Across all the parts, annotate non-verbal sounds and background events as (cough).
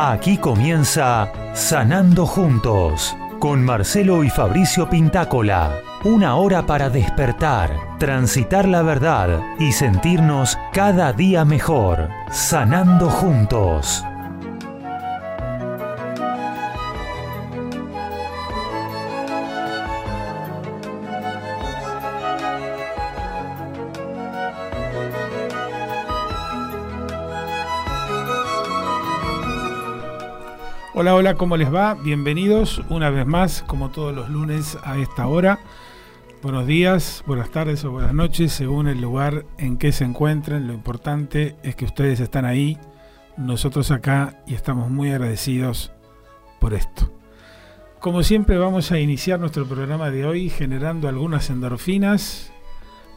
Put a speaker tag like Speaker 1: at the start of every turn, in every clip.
Speaker 1: Aquí comienza Sanando Juntos con Marcelo y Fabricio Pintácola. Una hora para despertar, transitar la verdad y sentirnos cada día mejor. Sanando Juntos.
Speaker 2: Hola, hola, ¿cómo les va? Bienvenidos una vez más, como todos los lunes a esta hora. Buenos días, buenas tardes o buenas noches, según el lugar en que se encuentren. Lo importante es que ustedes están ahí, nosotros acá, y estamos muy agradecidos por esto. Como siempre vamos a iniciar nuestro programa de hoy generando algunas endorfinas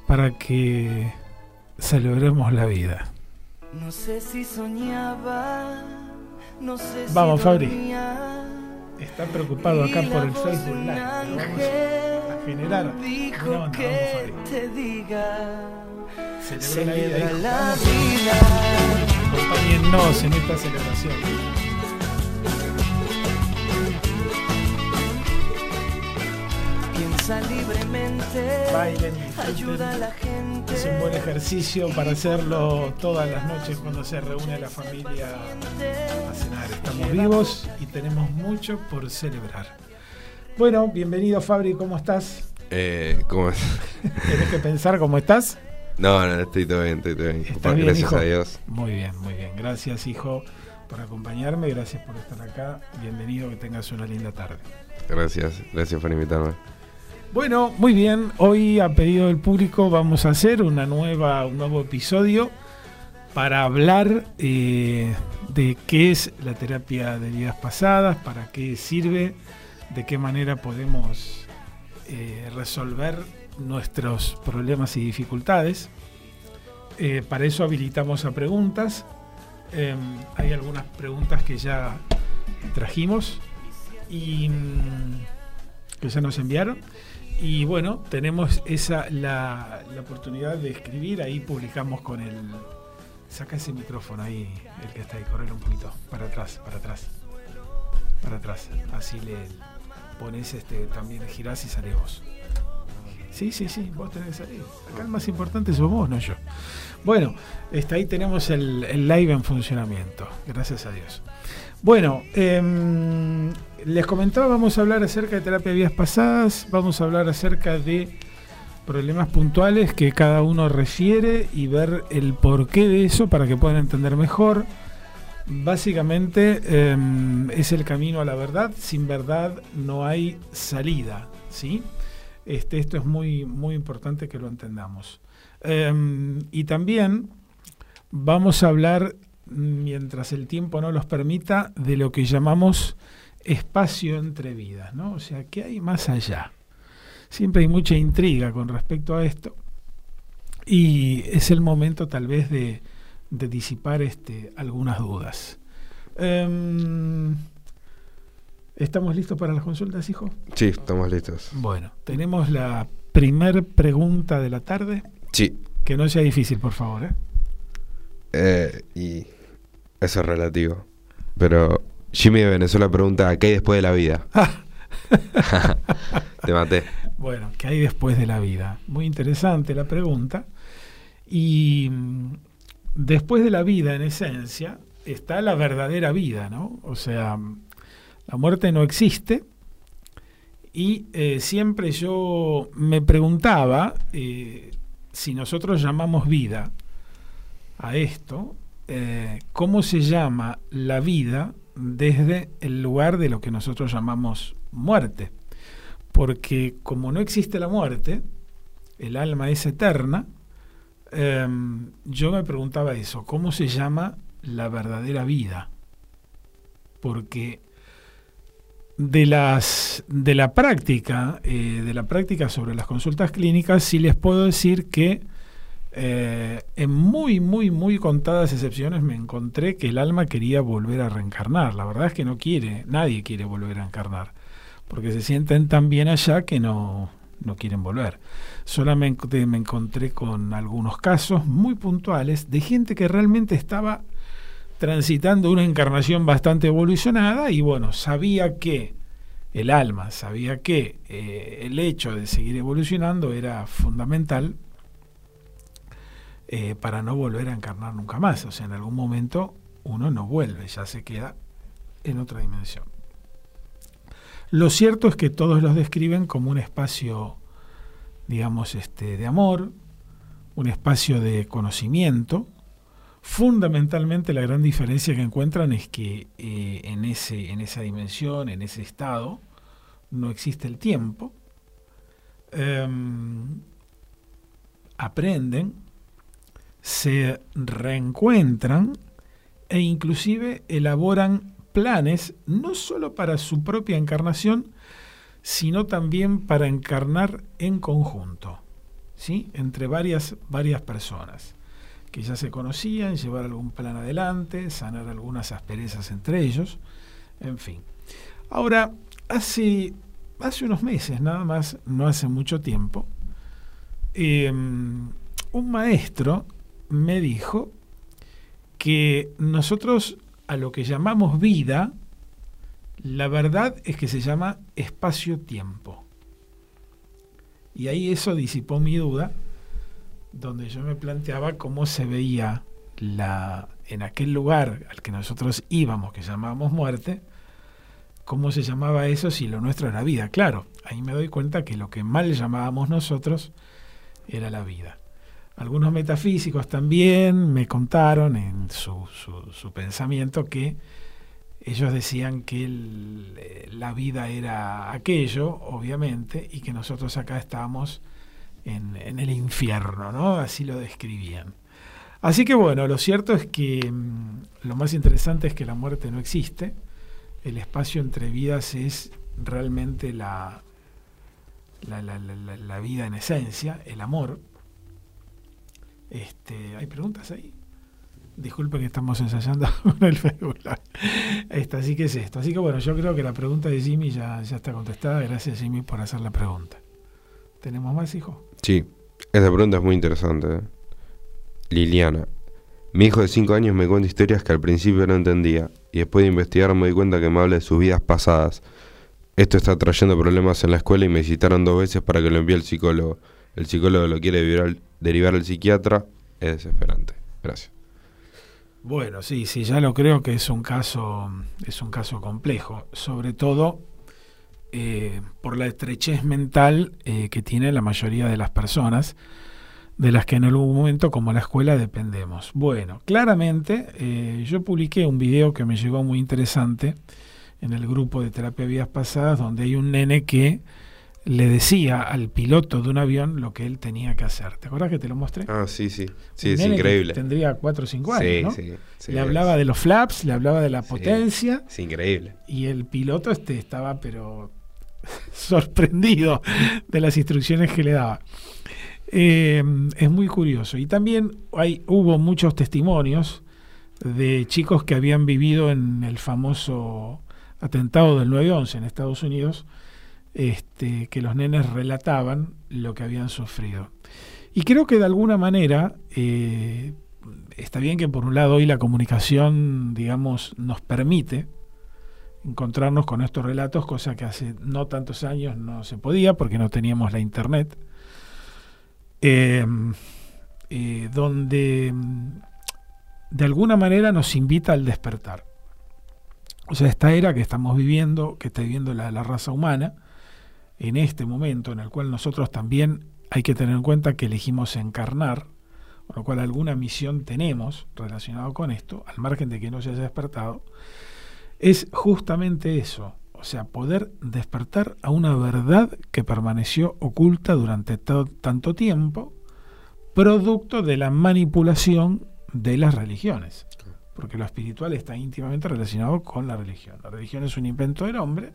Speaker 2: para que celebremos la vida.
Speaker 3: No sé si soñaba
Speaker 2: Vamos, Fabri. Está preocupado acá por el Facebook Live. Vamos a generar una onda. Vamos, Fabri. Celebra la vida. Acompáñennos en esta celebración.
Speaker 3: Libremente,
Speaker 2: bailen,
Speaker 3: ayuda a la gente.
Speaker 2: Es un buen ejercicio para hacerlo todas las noches cuando se reúne la familia a cenar. Estamos vivos y tenemos mucho por celebrar. Bueno, bienvenido Fabri, ¿cómo estás?
Speaker 4: Eh, ¿Cómo es? (laughs)
Speaker 2: ¿Tienes que pensar cómo estás?
Speaker 4: No, no, estoy todo bien, estoy todo bien.
Speaker 2: bien
Speaker 4: gracias a Dios.
Speaker 2: Muy bien, muy bien. Gracias, hijo, por acompañarme. Gracias por estar acá. Bienvenido, que tengas una linda tarde.
Speaker 4: Gracias, gracias por invitarme.
Speaker 2: Bueno, muy bien. Hoy a pedido del público vamos a hacer una nueva, un nuevo episodio para hablar eh, de qué es la terapia de vidas pasadas, para qué sirve, de qué manera podemos eh, resolver nuestros problemas y dificultades. Eh, para eso habilitamos a preguntas. Em, hay algunas preguntas que ya trajimos y mm, que ya nos enviaron. Y bueno, tenemos esa la, oportunidad de escribir, ahí publicamos con el... Saca ese micrófono ahí, el que está ahí, correr un poquito, para atrás, para atrás, para atrás. Así le pones este, también girás y sale vos. Sí, sí, sí, vos tenés que salir. Acá el más importante sos vos, no yo. Bueno, está, ahí tenemos el, el live en funcionamiento, gracias a Dios. Bueno, eh, les comentaba, vamos a hablar acerca de terapia de vías pasadas, vamos a hablar acerca de problemas puntuales que cada uno refiere y ver el porqué de eso para que puedan entender mejor. Básicamente em, es el camino a la verdad, sin verdad no hay salida, ¿sí? Este, esto es muy, muy importante que lo entendamos. Em, y también vamos a hablar, mientras el tiempo no los permita, de lo que llamamos espacio entre vidas, ¿no? O sea, ¿qué hay más allá? Siempre hay mucha intriga con respecto a esto y es el momento tal vez de, disipar este, algunas dudas. Em, ¿Estamos listos para las consultas, hijo?
Speaker 4: Sí, estamos listos.
Speaker 2: Bueno, tenemos la primer pregunta de la tarde.
Speaker 4: Sí.
Speaker 2: Que no sea difícil, por favor. ¿eh?
Speaker 4: Eh, y eso es relativo. Pero Jimmy de Venezuela pregunta, ¿qué hay después de la vida? (laughs) (laughs) Te maté.
Speaker 2: Bueno, ¿qué hay después de la vida? Muy interesante la pregunta. Y mm, después de la vida, en esencia, está la verdadera vida, ¿no? O sea, la muerte no existe. Y eh, siempre yo me preguntaba eh, si nosotros llamamos vida a esto, eh, ¿cómo se llama la vida desde el lugar de lo que nosotros llamamos muerte. Porque como no existe la muerte, el alma es eterna, em, yo me preguntaba eso, ¿cómo se llama la verdadera vida? Porque de las de la práctica, eh, de la práctica sobre las consultas clínicas, sí les puedo decir que eh, en muy, muy, muy contadas excepciones me encontré que el alma quería volver a reencarnar. La verdad es que no quiere, nadie quiere volver a encarnar, porque se sienten tan bien allá que no, no quieren volver. Solamente me encontré con algunos casos muy puntuales de gente que realmente estaba transitando una encarnación bastante evolucionada y bueno, sabía que el alma, sabía que eh, el hecho de seguir evolucionando era fundamental eh, para no volver a encarnar nunca más. O sea, en algún momento uno no vuelve, ya se queda en otra dimensión. Lo cierto es que todos los describen como un espacio, digamos, este, de amor, un espacio de conocimiento, Fundamentalmente la gran diferencia que encuentran es que eh, en, ese, en esa dimensión, en ese estado, no existe el tiempo. Em, aprenden, se reencuentran e inclusive elaboran planes no solo para su propia encarnación, sino también para encarnar en conjunto, ¿sí? entre varias, varias personas que ya se conocían, llevar algún plan adelante, sanar algunas asperezas entre ellos, en fin. Ahora, hace, hace unos meses, nada más, no hace mucho tiempo, em, un maestro me dijo que nosotros a lo que llamamos vida, la verdad es que se llama espacio-tiempo. Y ahí eso disipó mi duda donde yo me planteaba cómo se veía la, en aquel lugar al que nosotros íbamos, que llamábamos muerte, cómo se llamaba eso si lo nuestro era vida. Claro, ahí me doy cuenta que lo que mal llamábamos nosotros era la vida. Algunos metafísicos también me contaron en su, pensamiento que ellos decían que la vida era aquello, obviamente, y que nosotros acá estábamos en, el infierno, ¿no? Así lo describían. Así que bueno, lo cierto es que mm, lo más interesante es que la muerte no existe. El espacio entre vidas es realmente la, la vida en esencia, el amor. Este, ¿Hay preguntas ahí? Disculpen que estamos ensayando (laughs) con el Facebook. así que es esto. Así que bueno, yo creo que la pregunta de Jimmy ya, está contestada. Gracias Jimmy por hacer la pregunta. ¿Tenemos más hijos?
Speaker 4: Sí, esa pregunta es muy interesante. ¿eh? Liliana. Mi hijo de 5 años me cuenta historias que al principio no entendía y después de investigar me di cuenta que me habla de sus vidas pasadas. Esto está trayendo problemas en la escuela y me citaron dos veces para que lo envíe el psicólogo. El psicólogo lo quiere derivar, derivar al psiquiatra. Es desesperante. Gracias.
Speaker 2: Bueno, sí, sí, ya lo creo que es un caso, es un caso complejo, sobre todo eh, por la estrechez mental eh, que tiene la mayoría de las personas, de las que en algún momento como la escuela dependemos. Bueno, claramente eh, yo publiqué un video que me llegó muy interesante en el grupo de terapia vidas pasadas, donde hay un nene que le decía al piloto de un avión lo que él tenía que hacer. ¿Te acuerdas que te lo mostré?
Speaker 4: Ah, sí, sí. Sí, es increíble.
Speaker 2: Tendría 4 o 5 años, sí, sí, le hablaba de los flaps, le hablaba de la potencia.
Speaker 4: Es increíble.
Speaker 2: Y el piloto este estaba, pero (laughs) sorprendido de las instrucciones que le daba. Eh, es muy curioso. Y también hay, hubo muchos testimonios de chicos que habían vivido en el famoso atentado del 9-11 en Estados Unidos, este, que los nenes relataban lo que habían sufrido. Y creo que de alguna manera eh, está bien que por un lado hoy la comunicación, digamos, nos permite encontrarnos con estos relatos, cosa que hace no tantos años no se podía porque no teníamos la internet, em, eh, donde mm, de alguna manera nos invita al despertar. O sea, esta era que estamos viviendo, que está viviendo la, la raza humana, en este momento en el cual nosotros también hay que tener en cuenta que elegimos encarnar, con lo cual alguna misión tenemos relacionado con esto, al margen de que no se haya despertado, es justamente eso, o sea, poder despertar a una verdad que permaneció oculta durante tanto tiempo, producto de la manipulación de las religiones. Porque lo espiritual está íntimamente relacionado con la religión. La religión es un invento del hombre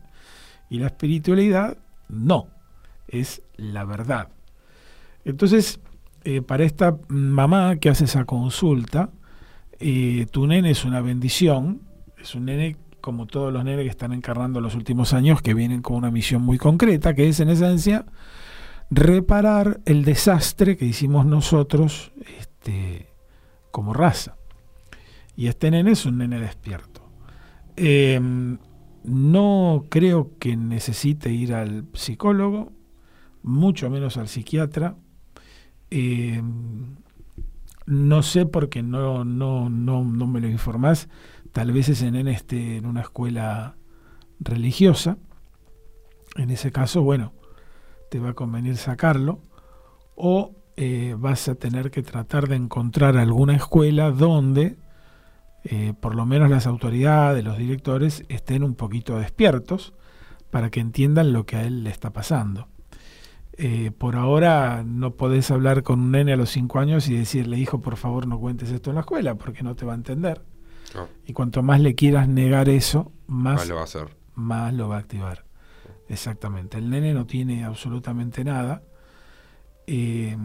Speaker 2: y la espiritualidad no, es la verdad. Entonces, eh, para esta mamá que hace esa consulta, eh, tu nene es una bendición, es un nene como todos los nenes que están encarnando los últimos años, que vienen con una misión muy concreta, que es en esencia reparar el desastre que hicimos nosotros este, como raza. Y este nene es un nene despierto. Eh, no creo que necesite ir al psicólogo, mucho menos al psiquiatra. Eh, no sé porque no, no, no, no me lo informás. Tal vez nene esté en una escuela religiosa. En ese caso, bueno, te va a convenir sacarlo. O eh, vas a tener que tratar de encontrar alguna escuela donde eh, por lo menos las autoridades, los directores, estén un poquito despiertos para que entiendan lo que a él le está pasando. Eh, por ahora no podés hablar con un nene a los 5 años y decirle, hijo, por favor no cuentes esto en la escuela, porque no te va a entender.
Speaker 4: No,
Speaker 2: Y cuanto más le quieras negar eso, más,
Speaker 4: lo va a hacer.
Speaker 2: más lo va a activar. Exactamente. El nene no tiene absolutamente nada. Eh,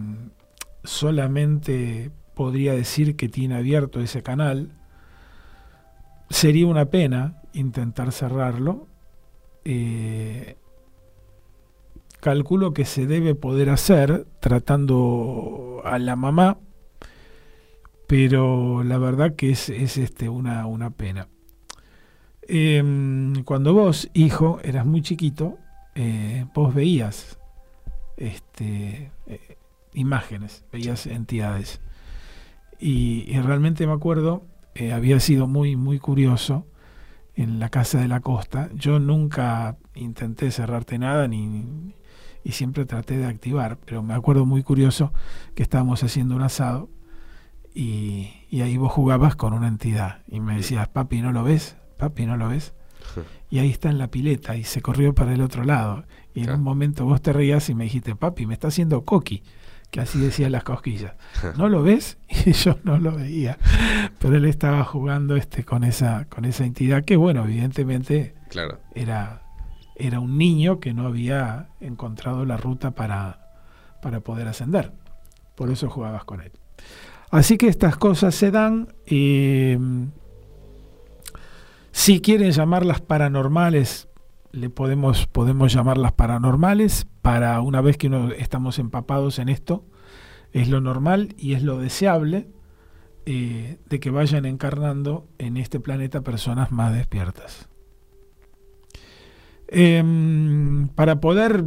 Speaker 2: solamente podría decir que tiene abierto ese canal. Sería una pena intentar cerrarlo. Eh, calculo que se debe poder hacer tratando a la mamá, pero la verdad que es, es este, una, una pena. Em, cuando vos, hijo, eras muy chiquito, eh, vos veías este, eh, imágenes, veías entidades. Y, y realmente me acuerdo, eh, había sido muy, muy curioso en la casa de la costa. Yo nunca intenté cerrarte nada ni, y siempre traté de activar, pero me acuerdo muy curioso que estábamos haciendo un asado y, y ahí vos jugabas con una entidad y me decías, papi, ¿no lo ves? Papi, ¿no lo ves? (laughs) Y ahí está en la pileta y se corrió para el otro lado. Y en
Speaker 4: Claro.
Speaker 2: un momento vos te reías y me dijiste, papi, me está haciendo coqui, que así decían las cosquillas. (laughs) ¿No lo ves? (laughs) Y yo no lo veía. Pero él estaba jugando este con esa, con esa entidad que, bueno, evidentemente
Speaker 4: Claro.
Speaker 2: era, era un niño que no había encontrado la ruta para, para poder ascender. Por eso jugabas con él. Así que estas cosas se dan. eh, si quieren llamarlas paranormales, le podemos, podemos llamarlas paranormales. Para una vez que uno estamos empapados en esto, es lo normal y es lo deseable eh, de que vayan encarnando en este planeta personas más despiertas. Em, para poder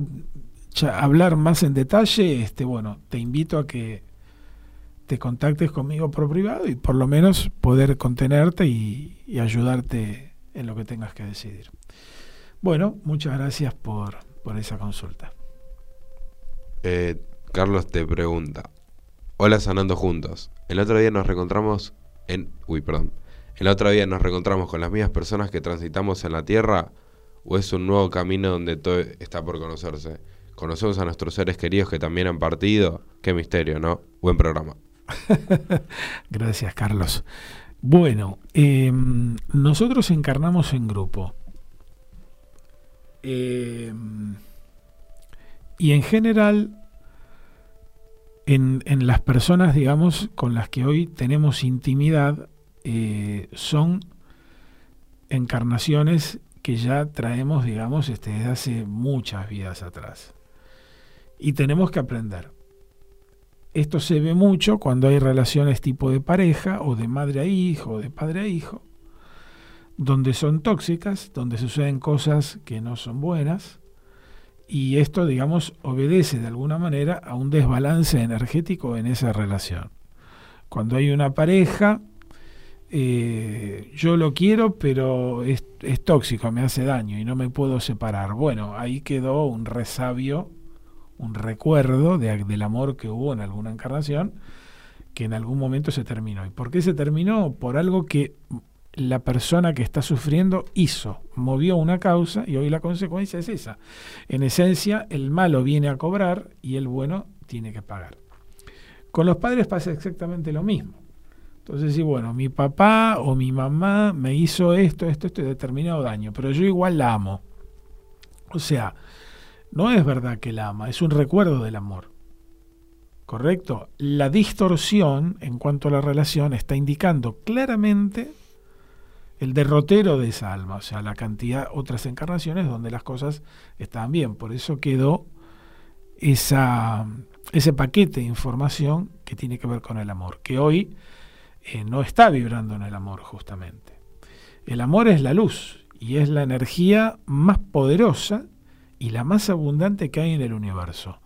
Speaker 2: hablar más en detalle, este, bueno, te invito a que te contactes conmigo por privado y por lo menos poder contenerte y, y ayudarte en lo que tengas que decidir. Bueno, muchas gracias por, por esa consulta.
Speaker 4: Eh, Carlos te pregunta. Hola sanando juntos. El otro día nos reencontramos en... Uy, perdón. El otro día nos reencontramos con las mismas personas que transitamos en la Tierra o es un nuevo camino donde todo está por conocerse. Conocemos a nuestros seres queridos que también han partido. Qué misterio, ¿no? Buen programa. (laughs)
Speaker 2: Gracias, Carlos. Bueno, em, nosotros encarnamos en grupo. Em, y en general, en, en las personas, digamos, con las que hoy tenemos intimidad, eh, son encarnaciones que ya traemos, digamos, este, desde hace muchas vidas atrás. Y tenemos que aprender. Esto se ve mucho cuando hay relaciones tipo de pareja o de madre a hijo o de padre a hijo, donde son tóxicas, donde suceden cosas que no son buenas y esto, digamos, obedece de alguna manera a un desbalance energético en esa relación. Cuando hay una pareja, eh, yo lo quiero, pero es, es tóxico, me hace daño y no me puedo separar. Bueno, ahí quedó un resabio un recuerdo de, del amor que hubo en alguna encarnación que en algún momento se terminó. ¿Y por qué se terminó? Por algo que la persona que está sufriendo hizo, movió una causa y hoy la consecuencia es esa. En esencia, el malo viene a cobrar y el bueno tiene que pagar. Con los padres pasa exactamente lo mismo. Entonces, sí, bueno, mi papá o mi mamá me hizo esto, esto, esto determinado daño, pero yo igual la amo. O sea, no es verdad que la ama, es un recuerdo del amor. ¿Correcto? La distorsión en cuanto a la relación está indicando claramente el derrotero de esa alma, o sea, la cantidad, otras encarnaciones donde las cosas estaban bien. Por eso quedó esa, ese paquete de información que tiene que ver con el amor, que hoy eh, no está vibrando en el amor justamente. El amor es la luz y es la energía más poderosa y la más abundante que hay en el universo.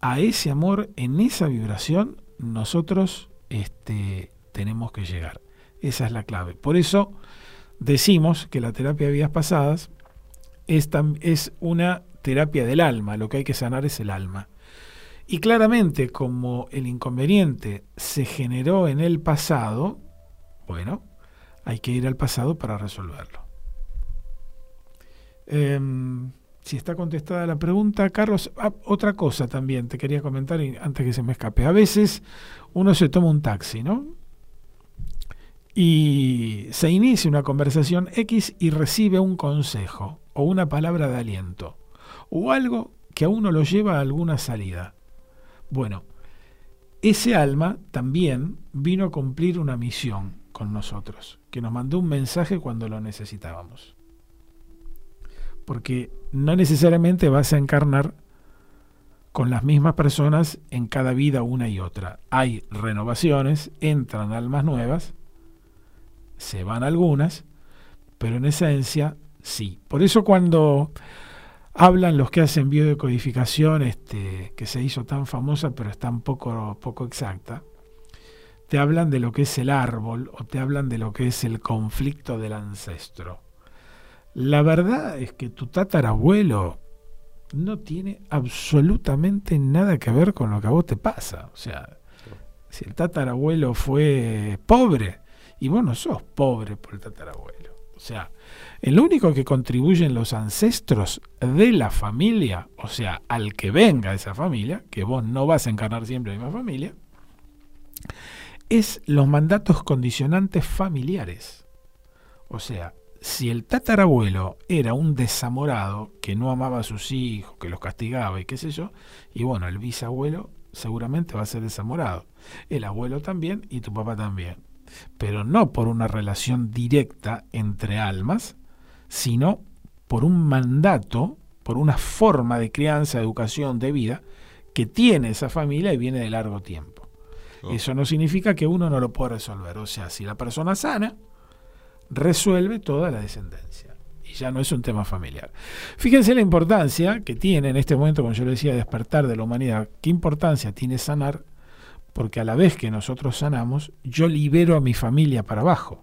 Speaker 2: A ese amor, en esa vibración, nosotros este, tenemos que llegar. Esa es la clave. Por eso decimos que la terapia de vidas pasadas es, es una terapia del alma, lo que hay que sanar es el alma. Y claramente, como el inconveniente se generó en el pasado, bueno, hay que ir al pasado para resolverlo. Em, si está contestada la pregunta, Carlos, ah, otra cosa también te quería comentar antes que se me escape. A veces uno se toma un taxi, ¿no? Y se inicia una conversación X y recibe un consejo o una palabra de aliento o algo que a uno lo lleva a alguna salida. Bueno, ese alma también vino a cumplir una misión con nosotros, que nos mandó un mensaje cuando lo necesitábamos porque no necesariamente vas a encarnar con las mismas personas en cada vida una y otra. Hay renovaciones, entran almas nuevas, se van algunas, pero en esencia sí. Por eso cuando hablan los que hacen biodecodificación, este, que se hizo tan famosa pero es tan poco, poco exacta, te hablan de lo que es el árbol o te hablan de lo que es el conflicto del ancestro. La verdad es que tu tatarabuelo no tiene absolutamente nada que ver con lo que a vos te pasa. O sea, si el tatarabuelo fue pobre, y vos no sos pobre por el tatarabuelo. O sea, el único que contribuyen los ancestros de la familia, o sea, al que venga esa familia, que vos no vas a encarnar siempre la misma familia, es los mandatos condicionantes familiares. O sea, si el tatarabuelo era un desamorado que no amaba a sus hijos, que los castigaba y qué sé yo, y bueno, el bisabuelo seguramente va a ser desamorado. El abuelo también y tu papá también. Pero no por una relación directa entre almas, sino por un mandato, por una forma de crianza, educación, de vida que tiene esa familia y viene de largo tiempo. Oh. Eso no significa que uno no lo pueda resolver. O sea, si la persona sana, resuelve toda la descendencia. Y ya no es un tema familiar. Fíjense la importancia que tiene en este momento, como yo le decía, despertar de la humanidad. ¿Qué importancia tiene sanar? Porque a la vez que nosotros sanamos, yo libero a mi familia para abajo.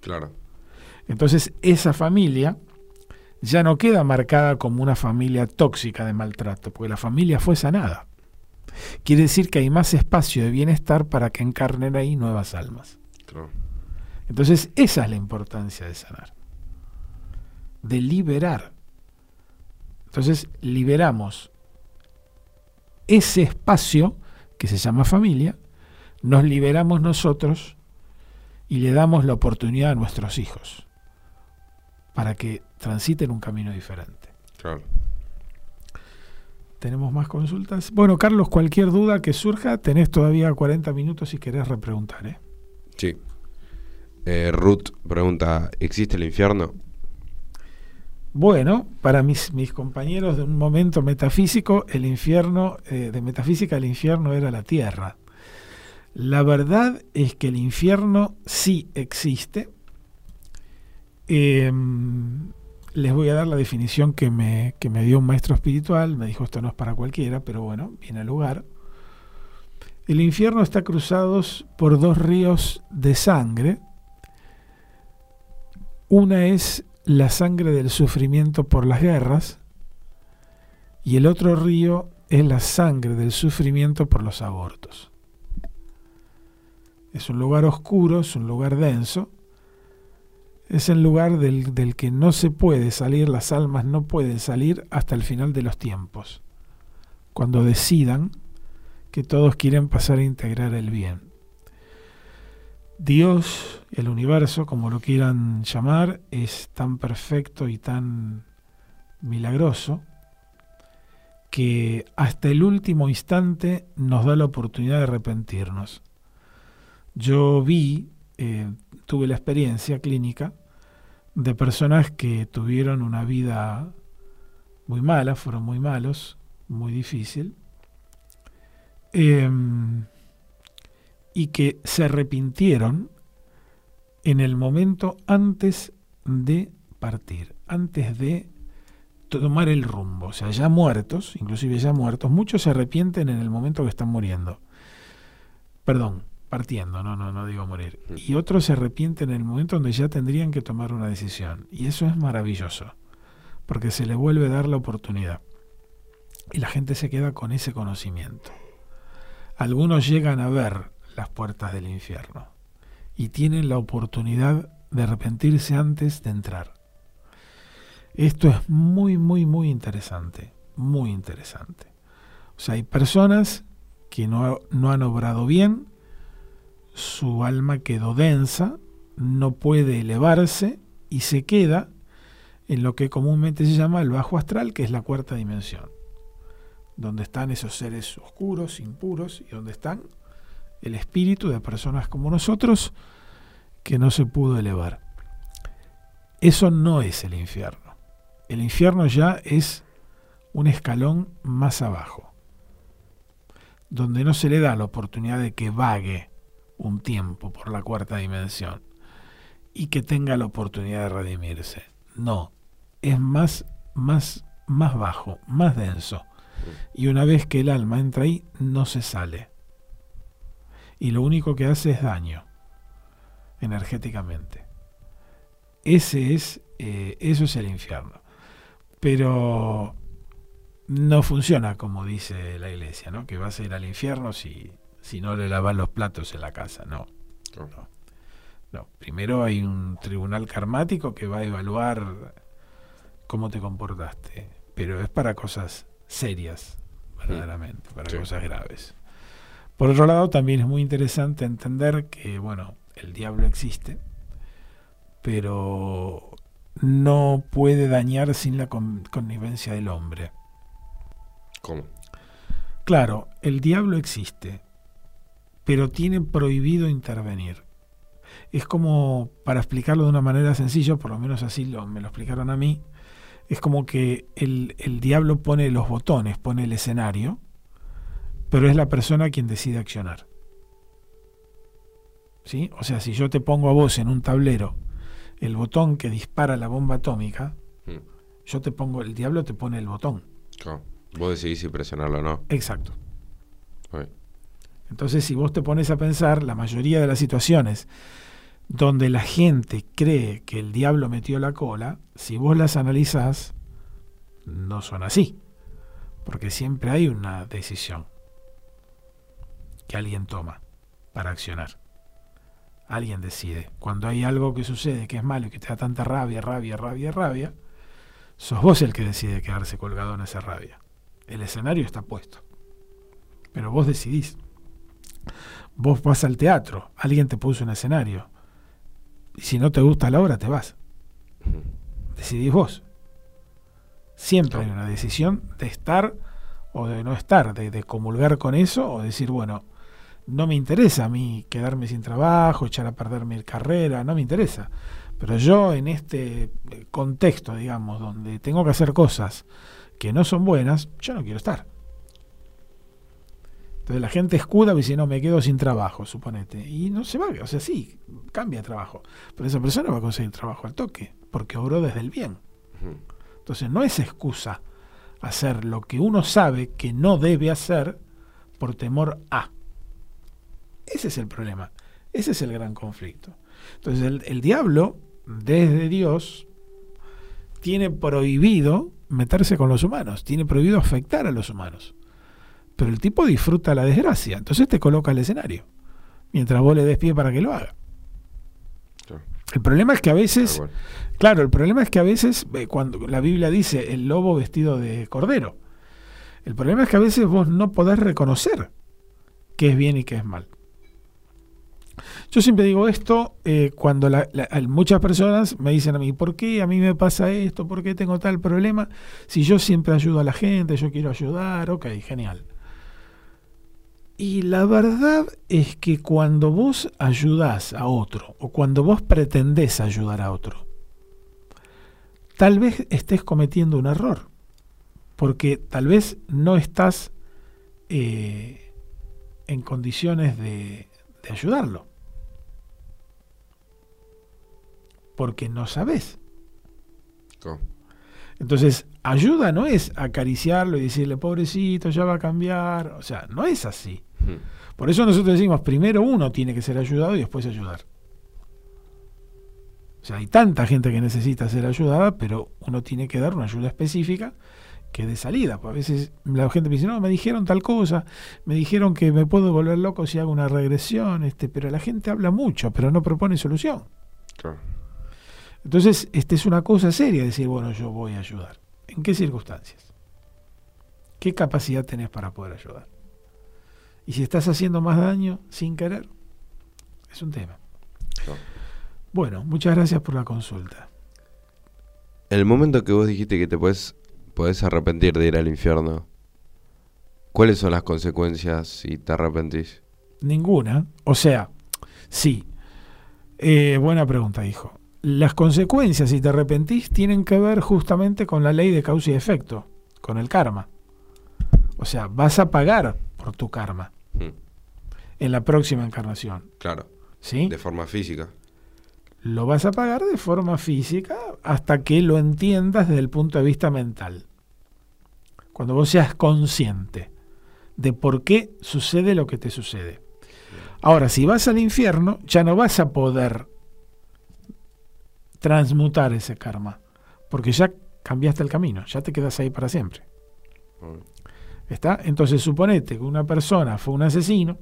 Speaker 4: Claro.
Speaker 2: Entonces, esa familia ya no queda marcada como una familia tóxica de maltrato, porque la familia fue sanada. Quiere decir que hay más espacio de bienestar para que encarnen ahí nuevas almas. Claro. Entonces, esa es la importancia de sanar, de liberar. Entonces, liberamos ese espacio que se llama familia, nos liberamos nosotros y le damos la oportunidad a nuestros hijos para que transiten un camino diferente.
Speaker 4: Claro.
Speaker 2: ¿Tenemos más consultas? Bueno, Carlos, cualquier duda que surja, tenés todavía 40 minutos si querés repreguntar. ¿eh?
Speaker 4: Sí. Eh, Ruth pregunta, ¿existe el infierno?
Speaker 2: Bueno, para mis, compañeros de un momento metafísico, el infierno, eh, de metafísica, el infierno era la tierra. La verdad es que el infierno sí existe. Em, les voy a dar la definición que me, que me dio un maestro espiritual. Me dijo, esto no es para cualquiera, pero bueno, viene al lugar. El infierno está cruzado por dos ríos de sangre, una es la sangre del sufrimiento por las guerras y el otro río es la sangre del sufrimiento por los abortos. Es un lugar oscuro, es un lugar denso, es el lugar del, del, que no se puede salir, las almas no pueden salir hasta el final de los tiempos, cuando decidan que todos quieren pasar a integrar el bien. Dios, el universo, como lo quieran llamar, es tan perfecto y tan milagroso que hasta el último instante nos da la oportunidad de arrepentirnos. Yo vi, eh, tuve la experiencia clínica de personas que tuvieron una vida muy mala, fueron muy malos, muy difícil. Em, y que se arrepintieron en el momento antes de partir, antes de tomar el rumbo, o sea, ya muertos, inclusive ya muertos, muchos se arrepienten en el momento que están muriendo. Perdón, partiendo, no, no, no digo morir. Y otros se arrepienten en el momento donde ya tendrían que tomar una decisión. Y eso es maravilloso, porque se le vuelve a dar la oportunidad. Y la gente se queda con ese conocimiento. Algunos llegan a ver las puertas del infierno y tienen la oportunidad de arrepentirse antes de entrar. Esto es muy, muy, muy interesante, muy interesante. O sea, hay personas que no, no han obrado bien, su alma quedó densa, no puede elevarse y se queda en lo que comúnmente se llama el bajo astral, que es la cuarta dimensión, donde están esos seres oscuros, impuros, y donde están el espíritu de personas como nosotros que no se pudo elevar. Eso no es el infierno. El infierno ya es un escalón más abajo, donde no se le da la oportunidad de que vague un tiempo por la cuarta dimensión y que tenga la oportunidad de redimirse. No, es más, más, más bajo, más denso. Y una vez que el alma entra ahí, no se sale. Y lo único que hace es daño energéticamente. Ese es, eh, eso es el infierno. Pero no funciona como dice la iglesia, ¿no? Que vas a ir al infierno si, si no le lavas los platos en la casa. No. no. No. Primero hay un tribunal karmático que va a evaluar cómo te comportaste. Pero es para cosas serias, verdaderamente, para cosas graves. Por otro lado, también es muy interesante entender que, bueno, el diablo existe, pero no puede dañar sin la connivencia del hombre.
Speaker 4: ¿Cómo?
Speaker 2: Claro, el diablo existe, pero tiene prohibido intervenir. Es como, para explicarlo de una manera sencilla, por lo menos así lo, me lo explicaron a mí, es como que el, el diablo pone los botones, pone el escenario, pero es la persona quien decide accionar. ¿Sí? O sea, si yo te pongo a vos en un tablero el botón que dispara la bomba atómica,
Speaker 4: Mm.
Speaker 2: yo te pongo, el diablo te pone el botón.
Speaker 4: Vos decidís si presionarlo o no.
Speaker 2: Exacto. Entonces, si vos te pones a pensar, la mayoría de las situaciones donde la gente cree que el diablo metió la cola, si vos las analizás, no son así. Porque siempre hay una decisión que alguien toma para accionar. Alguien decide. Cuando hay algo que sucede que es malo y que te da tanta rabia, rabia, rabia, rabia, sos vos el que decide quedarse colgado en esa rabia. El escenario está puesto. Pero vos decidís. Vos vas al teatro, alguien te puso un escenario. Y si no te gusta la obra, te vas. Decidís vos. Siempre hay una decisión de estar o de no estar, de, de comulgar con eso o decir, bueno, no me interesa a mí quedarme sin trabajo, echar a perder mi carrera, no me interesa. Pero yo en este eh, contexto, digamos, donde tengo que hacer cosas que no son buenas, yo no quiero estar. Entonces la gente escuda y dice, no, me quedo sin trabajo, suponete. Y no se va, o sea, sí, cambia de trabajo. Pero esa persona va a conseguir trabajo al toque, porque obró desde el bien. Entonces no es excusa hacer lo que uno sabe que no debe hacer por temor a. Ese es el problema. Ese es el gran conflicto. Entonces el, el diablo, desde Dios, tiene prohibido meterse con los humanos, tiene prohibido afectar a los humanos. Pero el tipo disfruta la desgracia, entonces te coloca el escenario, mientras vos le des pie para que lo haga. El problema es que a veces, claro, el problema es que a veces, eh, cuando la Biblia dice el lobo vestido de cordero, el problema es que a veces vos no podés reconocer qué es bien y qué es mal. Yo siempre digo esto eh, cuando muchas personas me dicen a mí, ¿por qué a mí me pasa esto? ¿Por qué tengo tal problema? Si yo siempre ayudo a la gente, yo quiero ayudar, ok, genial. Y la verdad es que cuando vos ayudás a otro o cuando vos pretendés ayudar a otro, tal vez estés cometiendo un error, porque tal vez no estás eh, en condiciones de ayudarlo. Porque no sabes. Entonces, ayuda no es acariciarlo y decirle, pobrecito, ya va a cambiar. O sea, no es así.
Speaker 4: Mm.
Speaker 2: Por eso nosotros decimos, primero uno tiene que ser ayudado y después ayudar. O sea, hay tanta gente que necesita ser ayudada, pero uno tiene que dar una ayuda específica que de salida. Pues a veces la gente me dice, no, me dijeron tal cosa, me dijeron que me puedo volver loco si hago una regresión, este, pero la gente habla mucho, pero no propone solución.
Speaker 4: Claro.
Speaker 2: Entonces, esta es una cosa seria, decir, bueno, yo voy a ayudar. ¿En qué circunstancias? ¿Qué capacidad tenés para poder ayudar? Y si estás haciendo más daño sin querer, es un tema. Bueno, muchas gracias por la consulta.
Speaker 4: El momento que vos dijiste que te podés, podés arrepentir de ir al infierno, ¿cuáles son las consecuencias si te arrepentís?
Speaker 2: Ninguna. O sea, sí. Eh, buena pregunta, hijo. Las consecuencias, si te arrepentís, tienen que ver justamente con la ley de causa y efecto, con el karma. O sea, vas a pagar por tu karma
Speaker 4: Mm.
Speaker 2: en la próxima encarnación.
Speaker 4: Claro,
Speaker 2: ¿Sí?
Speaker 4: de forma física.
Speaker 2: Lo vas a pagar de forma física hasta que lo entiendas desde el punto de vista mental. Cuando vos seas consciente de por qué sucede lo que te sucede. Ahora, si vas al infierno, ya no vas a poder transmutar ese karma, porque ya cambiaste el camino, ya te quedas ahí para siempre.
Speaker 4: Mm.
Speaker 2: ¿Está? Entonces suponete que una persona fue un asesino,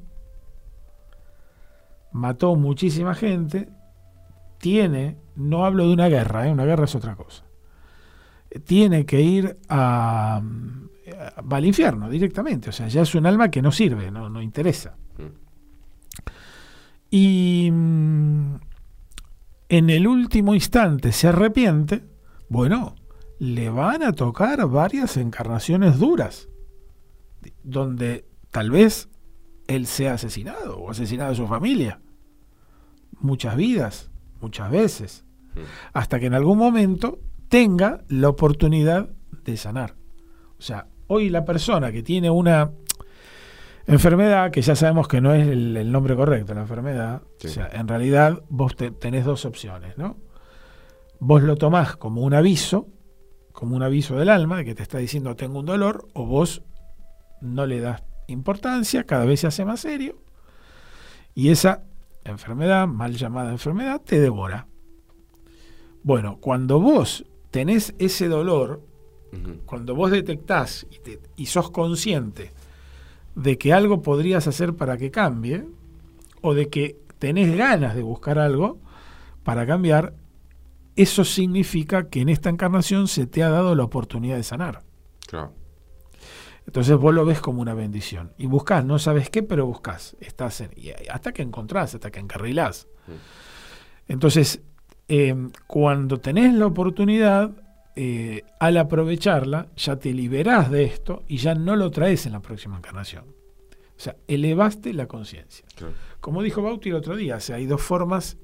Speaker 2: mató muchísima gente, tiene, no hablo de una guerra, ¿eh? una guerra es otra cosa, tiene que ir a, va al infierno directamente, o sea, ya es un alma que no sirve, no, no interesa.
Speaker 4: Mm.
Speaker 2: Y mm, en el último instante se arrepiente, bueno, le van a tocar varias encarnaciones duras, donde tal vez él sea asesinado o asesinado a su familia. Muchas vidas, muchas veces, hasta que en algún momento tenga la oportunidad de sanar. O sea, hoy la persona que tiene una enfermedad, que ya sabemos que no es el, el nombre correcto, la enfermedad,
Speaker 4: Sí.
Speaker 2: o sea, en realidad vos te- tenés dos opciones, ¿no? Vos lo tomás como un aviso, como un aviso del alma, de que te está diciendo tengo un dolor, o vos no le das importancia, cada vez se hace más serio, y esa enfermedad, mal llamada enfermedad, te devora. Bueno, cuando vos tenés ese dolor, cuando vos detectás y, te- y sos consciente de que algo podrías hacer para que cambie, o de que tenés ganas de buscar algo para cambiar, eso significa que en esta encarnación se te ha dado la oportunidad de sanar.
Speaker 4: Claro.
Speaker 2: Entonces vos lo ves como una bendición. Y buscás, no sabes qué, pero buscás. Estás en, y hasta que encontrás, hasta que encarrilás.
Speaker 4: Mm.
Speaker 2: Entonces, eh, cuando tenés la oportunidad, eh, al aprovecharla, ya te liberás de esto y ya no lo traes en la próxima encarnación. O sea, elevaste la conciencia.
Speaker 4: Claro.
Speaker 2: Como dijo Bauti el otro día, o sea, hay dos formas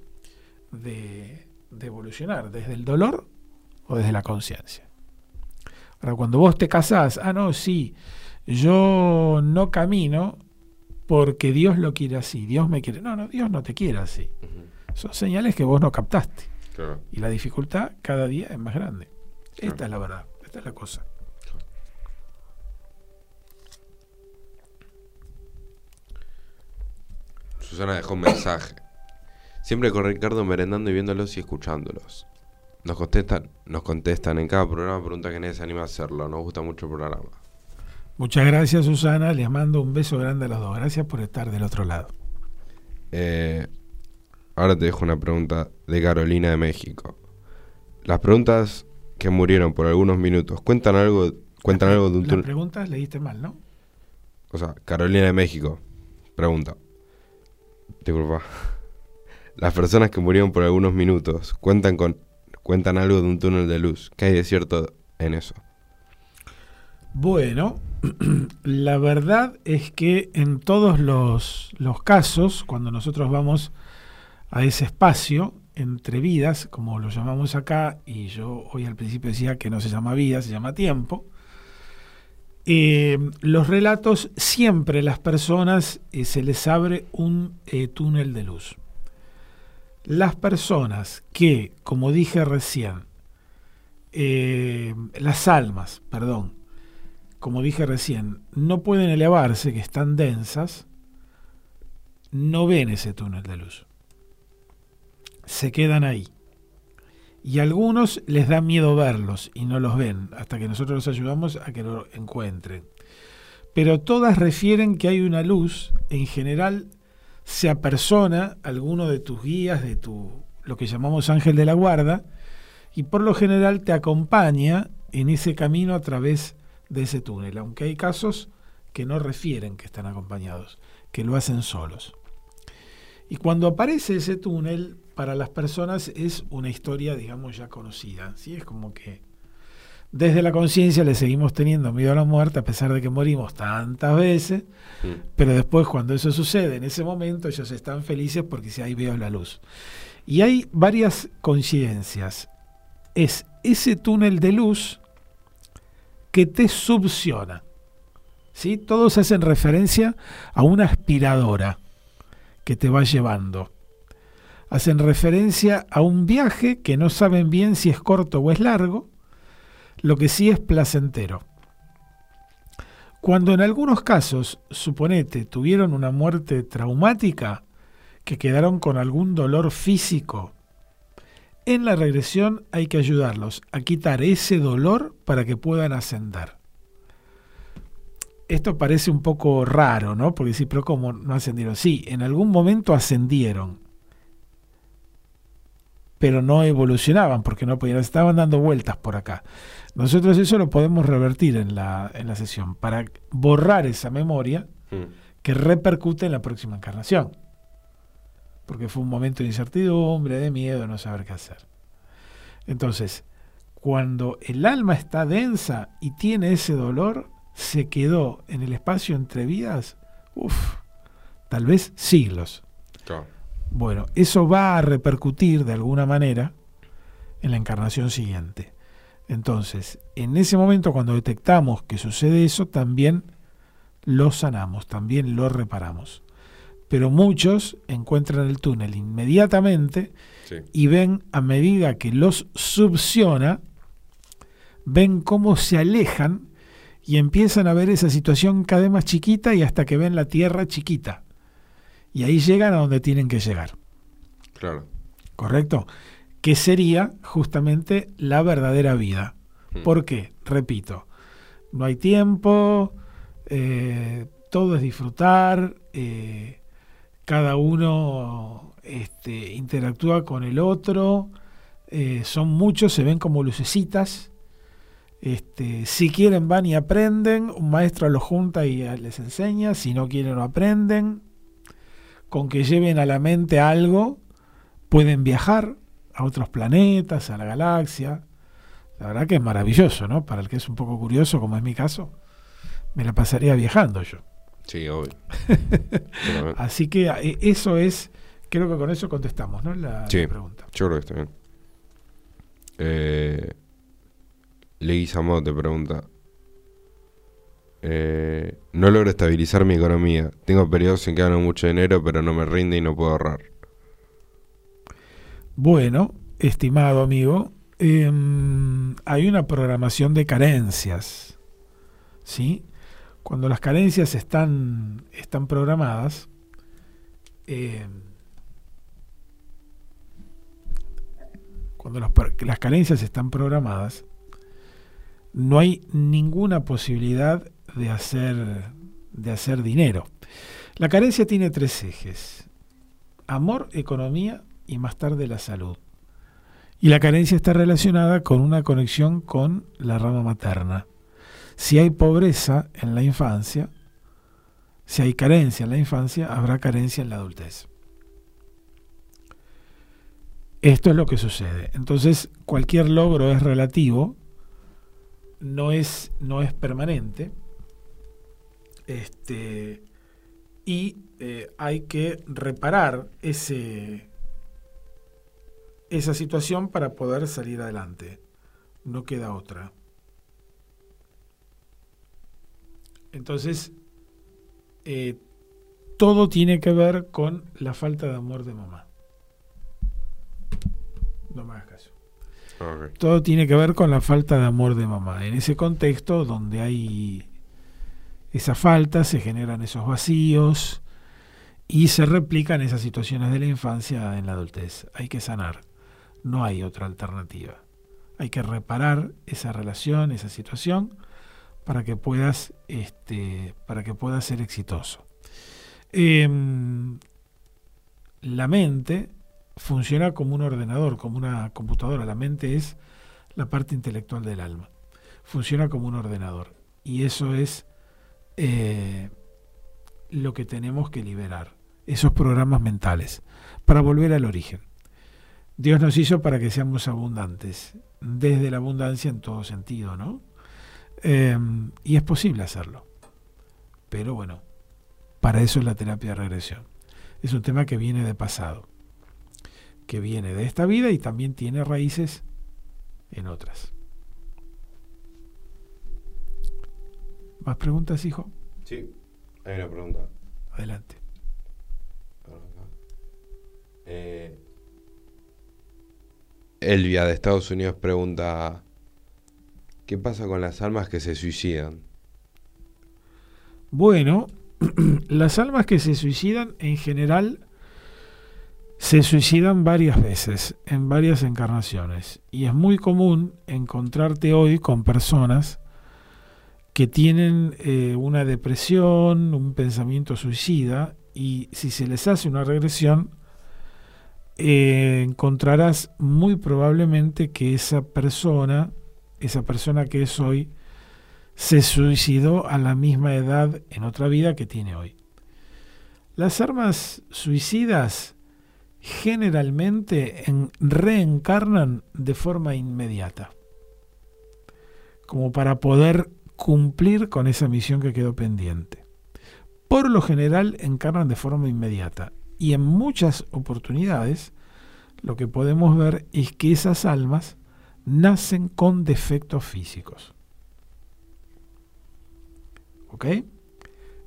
Speaker 2: de, de evolucionar, desde el dolor o desde la conciencia. Ahora, cuando vos te casás, ah, no, sí, yo no camino porque Dios lo quiere así, Dios me quiere. No, no, Dios no te quiere así. Son señales que vos no captaste.
Speaker 4: Claro.
Speaker 2: Y la dificultad cada día es más grande. Esta es la verdad, esta es la cosa.
Speaker 4: Susana dejó un mensaje. Siempre con Ricardo merendando y viéndolos y escuchándolos. Nos contestan, nos contestan en cada programa pregunta que nadie se anima a hacerlo. Nos gusta mucho el programa.
Speaker 2: Muchas gracias, Susana. Les mando un beso grande a los dos. Gracias por estar del otro lado.
Speaker 4: Eh, ahora te dejo una pregunta de Carolina de México. Las preguntas que murieron por algunos minutos, ¿cuentan algo, cuentan algo de un
Speaker 2: Las
Speaker 4: túnel?
Speaker 2: preguntas leíste mal, ¿no?
Speaker 4: O sea, Carolina de México, pregunta. Disculpa. Las personas que murieron por algunos minutos, ¿cuentan, con, ¿cuentan algo de un túnel de luz? ¿Qué hay de cierto en eso?
Speaker 2: Bueno, (clears throat) la verdad es que en todos los, los casos, cuando nosotros vamos a ese espacio entre vidas, como lo llamamos acá, y yo hoy al principio decía que no se llama vida, se llama tiempo, eh, los relatos siempre las personas eh, se les abre un eh, túnel de luz. Las personas que, como dije recién, las almas, perdón, como dije recién, no pueden elevarse, que están densas, no ven ese túnel de luz. Se quedan ahí. Y a algunos les da miedo verlos y no los ven, hasta que nosotros los ayudamos a que lo encuentren. Pero todas refieren que hay una luz, en general se apersona alguno de tus guías, de tu lo que llamamos ángel de la guarda, y por lo general te acompaña en ese camino a través de ese túnel, aunque hay casos que no refieren que están acompañados, que lo hacen solos. Y cuando aparece ese túnel, para las personas es una historia, digamos, ya conocida. ¿sí? Es como que desde la conciencia le seguimos teniendo miedo a la muerte, a pesar de que morimos tantas veces, mm. pero después cuando eso sucede, en ese momento ellos están felices porque si ahí veo la luz. Y hay varias coincidencias. Es ese túnel de luz que te subciona. ¿sí? Todos hacen referencia a una aspiradora que te va llevando hacen referencia a un viaje que no saben bien si es corto o es largo, lo que sí es placentero. Cuando en algunos casos, suponete, tuvieron una muerte traumática, que quedaron con algún dolor físico, en la regresión hay que ayudarlos a quitar ese dolor para que puedan ascender. Esto parece un poco raro, ¿no? Porque sí, pero ¿cómo no ascendieron? Sí, en algún momento ascendieron, pero no evolucionaban porque no podían, estaban dando vueltas por acá. Nosotros eso lo podemos revertir en la, en la sesión para borrar esa memoria mm. que repercute en la próxima encarnación. Porque fue un momento de incertidumbre, de miedo, no saber qué hacer. Entonces, cuando el alma está densa y tiene ese dolor, se quedó en el espacio entre vidas, uff, tal vez siglos. Bueno, eso va a repercutir de alguna manera en la encarnación siguiente. Entonces, en ese momento cuando detectamos que sucede eso, también lo sanamos, también lo reparamos. Pero muchos encuentran el túnel inmediatamente y ven a medida que los subciona, ven cómo se alejan y empiezan a ver esa situación cada vez más chiquita y hasta que ven la tierra chiquita y ahí llegan a donde tienen que llegar.
Speaker 4: Claro.
Speaker 2: ¿Correcto? Que sería justamente la verdadera vida. Hmm. ¿Por qué? Repito, no hay tiempo, eh, todo es disfrutar, eh, cada uno este, interactúa con el otro, eh, son muchos, se ven como lucecitas. Este, si quieren van y aprenden, un maestro los junta y les enseña, si no quieren no aprenden con que lleven a la mente algo, pueden viajar a otros planetas, a la galaxia. La verdad que es maravilloso, ¿no? Para el que es un poco curioso, como es mi caso, me la pasaría viajando yo.
Speaker 4: Sí, obvio. (laughs)
Speaker 2: Así que eh, eso es, creo que con eso contestamos, ¿no? La,
Speaker 4: sí,
Speaker 2: pregunta.
Speaker 4: Yo creo que está bien. Eh, te pregunta, eh, no logro estabilizar mi economía. Tengo periodos en que gano mucho dinero, pero no me rinde y no puedo ahorrar.
Speaker 2: Bueno, estimado amigo, em, hay una programación de carencias. ¿Sí? Cuando las carencias están, están programadas, em, cuando las carencias están programadas, no hay ninguna posibilidad de hacer, de hacer dinero. La carencia tiene tres ejes. Amor, economía y más tarde la salud. Y la carencia está relacionada con una conexión con la rama materna. Si hay pobreza en la infancia, si hay carencia en la infancia, habrá carencia en la adultez. Esto es lo que sucede. Entonces, cualquier logro es relativo, no es, no es permanente, este, y eh, hay que reparar ese, esa situación para poder salir adelante. No queda otra. Entonces, eh, todo tiene que ver con la falta de amor de mamá. No me hagas caso. Todo tiene que ver con la falta de amor de mamá. En ese contexto donde hay esa falta, se generan esos vacíos y se replican esas situaciones de la infancia en la adultez. Hay que sanar. No hay otra alternativa. Hay que reparar esa relación, esa situación, para que puedas, este, para que puedas ser exitoso. Em, la mente funciona como un ordenador, como una computadora. La mente es la parte intelectual del alma. Funciona como un ordenador. Y eso es eh, lo que tenemos que liberar. Esos programas mentales. Para volver al origen. Dios nos hizo para que seamos abundantes. Desde la abundancia en todo sentido, ¿no? Eh, y es posible hacerlo. Pero bueno, para eso es la terapia de regresión. Es un tema que viene de pasado que viene de esta vida y también tiene raíces en otras. ¿Más preguntas, hijo?
Speaker 4: Sí, hay una pregunta.
Speaker 2: Adelante.
Speaker 4: Eh, Elvia de Estados Unidos pregunta, ¿qué pasa con las almas que se suicidan?
Speaker 2: Bueno, (clears throat) las almas que se suicidan en general se suicidan varias veces, en varias encarnaciones. Y es muy común encontrarte hoy con personas que tienen eh, una depresión, un pensamiento suicida, y si se les hace una regresión, eh, encontrarás muy probablemente que esa persona, esa persona que es hoy, se suicidó a la misma edad en otra vida que tiene hoy. Las armas suicidas generalmente en- reencarnan de forma inmediata, como para poder cumplir con esa misión que quedó pendiente. Por lo general encarnan de forma inmediata y en muchas oportunidades lo que podemos ver es que esas almas nacen con defectos físicos. ¿Ok?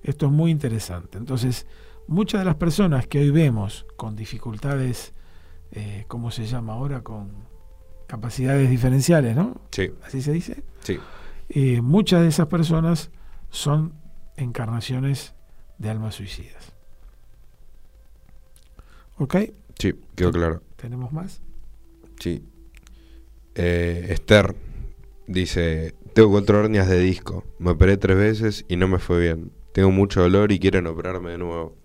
Speaker 2: Esto es muy interesante. Entonces, muchas de las personas que hoy vemos con dificultades, eh, ¿cómo se llama ahora? Con capacidades diferenciales, ¿no?
Speaker 4: Sí,
Speaker 2: Así se dice.
Speaker 4: sí.
Speaker 2: Eh, muchas de esas personas son encarnaciones de almas suicidas. ¿Ok?
Speaker 4: Sí, quedó claro.
Speaker 2: ¿Tenemos más?
Speaker 4: Sí. Eh, Esther dice, tengo cuatro hernias de disco. Me operé tres veces y no me fue bien. Tengo mucho dolor y quieren operarme de nuevo.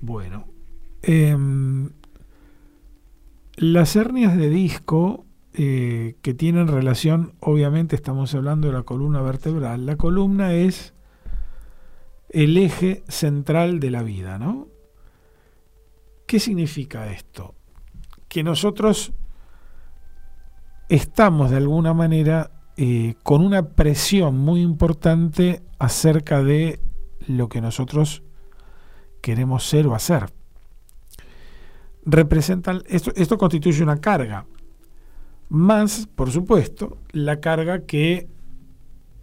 Speaker 2: Bueno. em, las hernias de disco eh, que tienen relación, obviamente estamos hablando de la columna vertebral. La columna es el eje central de la vida, ¿no? ¿Qué significa esto? Que nosotros estamos de alguna manera eh, con una presión muy importante acerca de lo que nosotros queremos ser o hacer. Representan, esto, esto constituye una carga, más, por supuesto, la carga que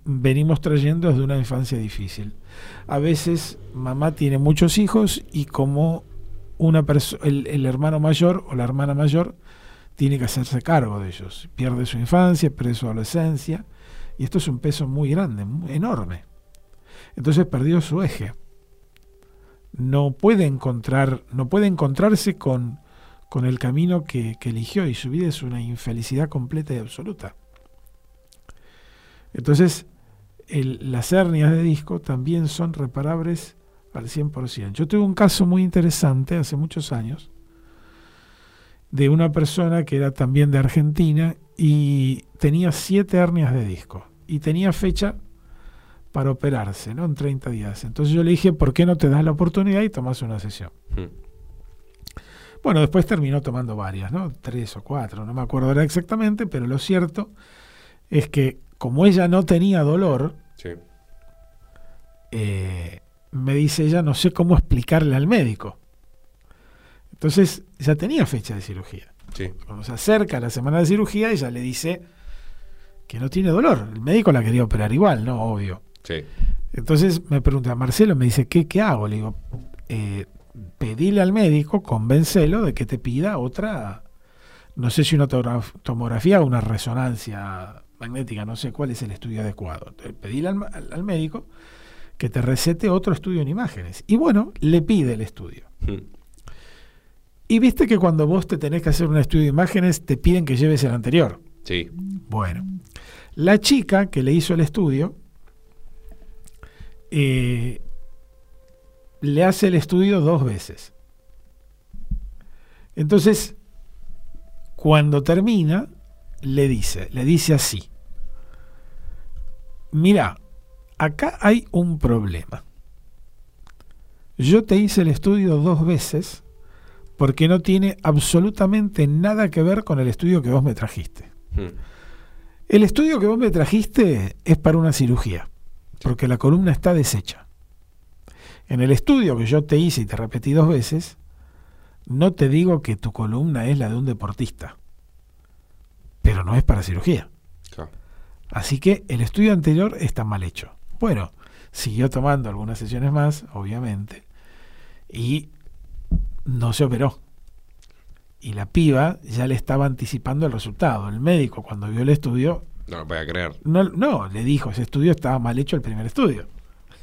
Speaker 2: venimos trayendo desde una infancia difícil. A veces mamá tiene muchos hijos y como una el, el hermano mayor o la hermana mayor tiene que hacerse cargo de ellos. Pierde su infancia, pierde su adolescencia y esto es un peso muy grande, muy enorme. Entonces perdió su eje. No puede encontrar, no puede encontrarse con, con el camino que, que eligió y su vida es una infelicidad completa y absoluta. Entonces, el- las hernias de disco también son reparables al 100%. Yo tuve un caso muy interesante hace muchos años de una persona que era también de Argentina y tenía siete hernias de disco y tenía fecha para operarse, ¿no? En 30 días. Entonces yo le dije, ¿por qué no te das la oportunidad y tomas una sesión?
Speaker 4: Hmm.
Speaker 2: Bueno, después terminó tomando varias, ¿no? Tres o cuatro, no me acuerdo ahora exactamente, pero lo cierto es que como ella no tenía dolor,
Speaker 4: Sí.
Speaker 2: eh, me dice ella, no sé cómo explicarle al médico. Entonces ya tenía fecha de cirugía.
Speaker 4: Sí.
Speaker 2: Cuando se acerca la semana de cirugía, ella le dice que no tiene dolor. El médico la quería operar igual, ¿no? Obvio.
Speaker 4: Sí.
Speaker 2: Entonces me pregunta, Marcelo, me dice, ¿qué, qué hago? Le digo, eh, pedile al médico, convencelo de que te pida otra, no sé si una tomograf- tomografía o una resonancia magnética, no sé cuál es el estudio adecuado. Entonces, Pedile al, al- al médico que te recete otro estudio en imágenes. Y bueno, le pide el estudio.
Speaker 4: Mm.
Speaker 2: Y viste que cuando vos te tenés que hacer un estudio de imágenes, te piden que lleves el anterior.
Speaker 4: Sí.
Speaker 2: Bueno, la chica que le hizo el estudio eh, le hace el estudio dos veces. Entonces, cuando termina, le dice, le dice así, mira, acá hay un problema. Yo te hice el estudio dos veces porque no tiene absolutamente nada que ver con el estudio que vos me trajiste.
Speaker 4: Mm.
Speaker 2: El estudio que vos me trajiste es para una cirugía, porque la columna está deshecha. En el estudio que yo te hice y te repetí dos veces, no te digo que tu columna es la de un deportista, pero no es para cirugía.
Speaker 4: Claro.
Speaker 2: Así que el estudio anterior está mal hecho. Bueno, siguió tomando algunas sesiones más, obviamente, y no se operó. Y la piba ya le estaba anticipando el resultado. El médico, cuando vio el estudio,
Speaker 4: No lo podía creer.
Speaker 2: no, no le dijo, ese estudio estaba mal hecho el primer estudio.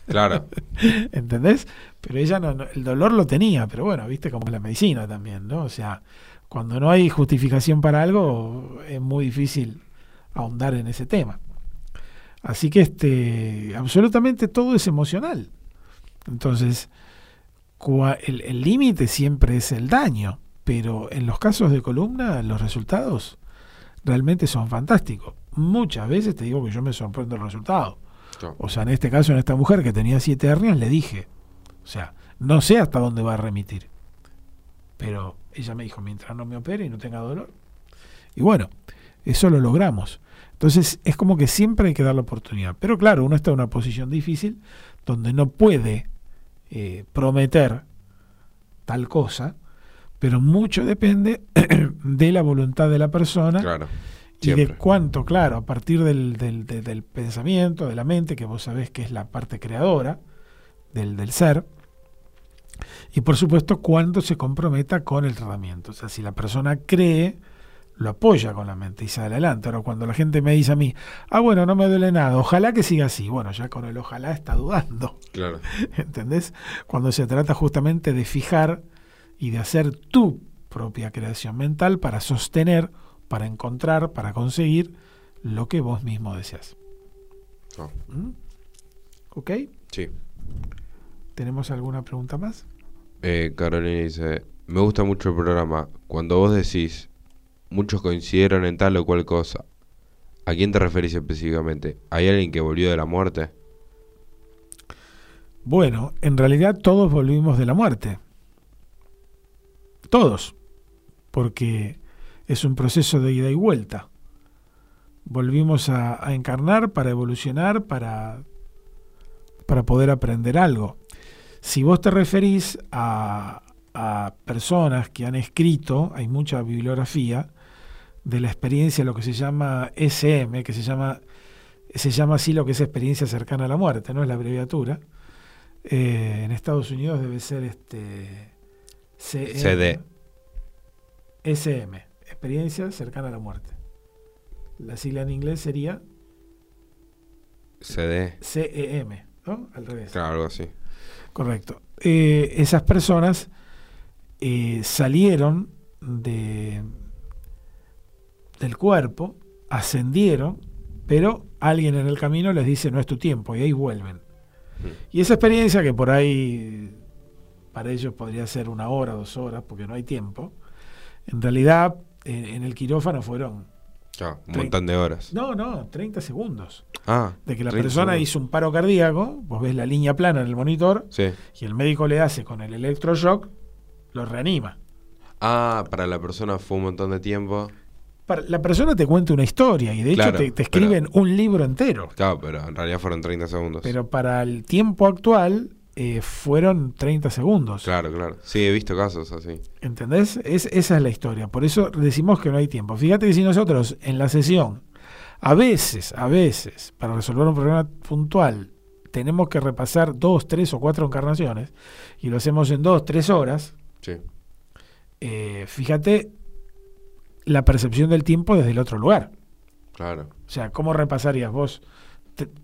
Speaker 4: Claro. (laughs)
Speaker 2: ¿Entendés? Pero ella no, no- el dolor lo tenía, pero bueno, viste como es la medicina también, ¿no? O sea, cuando no hay justificación para algo, es muy difícil ahondar en ese tema. Así que este, absolutamente todo es emocional. Entonces, cua- el límite siempre es el daño, pero en los casos de columna, los resultados realmente son fantásticos. Muchas veces te digo que yo me sorprendo el resultado.
Speaker 4: Claro.
Speaker 2: O sea, en este caso, en esta mujer que tenía siete hernias, le dije, o sea, no sé hasta dónde va a remitir. Pero ella me dijo, mientras no me opere y no tenga dolor. Y bueno, eso lo logramos. Entonces, es como que siempre hay que dar la oportunidad. Pero claro, uno está en una posición difícil donde no puede eh, prometer tal cosa, pero mucho depende (clears throat) de la voluntad de la persona
Speaker 4: Claro.
Speaker 2: Y de cuánto, claro, a partir del, del- de- del pensamiento, de la mente, que vos sabés que es la parte creadora del, del ser, y por supuesto cuánto se comprometa con el tratamiento. O sea, si la persona cree, lo apoya con la mente y sale adelante. Ahora, cuando la gente me dice a mí, ah, bueno, no me duele nada, ojalá que siga así, bueno, ya con el ojalá está dudando.
Speaker 4: Claro. (laughs)
Speaker 2: ¿Entendés? Cuando se trata justamente de fijar y de hacer tu propia creación mental para sostener, para encontrar, para conseguir lo que vos mismo deseas.
Speaker 4: No.
Speaker 2: ¿Mm? ¿Ok?
Speaker 4: Sí.
Speaker 2: ¿Tenemos alguna pregunta más?
Speaker 4: Eh, Carolina dice, me gusta mucho el programa. Cuando vos decís, muchos coincidieron en tal o cual cosa, ¿a quién te referís específicamente? ¿Hay alguien que volvió de la muerte?
Speaker 2: Bueno, en realidad todos volvimos de la muerte. Todos. Porque es un proceso de ida y vuelta. Volvimos a, a encarnar para evolucionar, para, para poder aprender algo. Si vos te referís a, a personas que han escrito, hay mucha bibliografía de la experiencia, lo que se llama SM, que se llama, se llama así lo que es experiencia cercana a la muerte, no es la abreviatura. Eh, en Estados Unidos debe ser este CM,
Speaker 4: CD.
Speaker 2: SM, experiencia cercana a la muerte. La sigla en inglés sería
Speaker 4: CD.
Speaker 2: CEM, ¿no? Al revés.
Speaker 4: Claro, algo así.
Speaker 2: Correcto. Eh, esas personas eh, salieron de, del cuerpo, ascendieron, pero alguien en el camino les dice no es tu tiempo y ahí vuelven. Y esa experiencia que por ahí para ellos podría ser una hora, dos horas, porque no hay tiempo, en realidad en, en el quirófano fueron,
Speaker 4: Claro, un montón de horas.
Speaker 2: no, no, 30 segundos.
Speaker 4: Ah,
Speaker 2: De que la
Speaker 4: 30
Speaker 2: persona
Speaker 4: segundos.
Speaker 2: hizo un paro cardíaco, vos ves la línea plana en el monitor,
Speaker 4: Sí.
Speaker 2: y el médico le hace con el electroshock, lo reanima.
Speaker 4: Ah, para la persona fue un montón de tiempo.
Speaker 2: La persona te cuenta una historia y de hecho te escriben un libro entero.
Speaker 4: Claro, pero en realidad fueron 30 segundos.
Speaker 2: Pero para el tiempo actual eh, fueron 30 segundos.
Speaker 4: Claro, claro. Sí, he visto casos así.
Speaker 2: ¿Entendés? Es, esa es la historia. Por eso decimos que no hay tiempo. Fíjate que si nosotros en la sesión, a veces, a veces, para resolver un problema puntual, tenemos que repasar dos, tres o cuatro encarnaciones y lo hacemos en dos, tres horas,
Speaker 4: Sí.
Speaker 2: eh, fíjate la percepción del tiempo desde el otro lugar.
Speaker 4: Claro.
Speaker 2: O sea, ¿cómo repasarías vos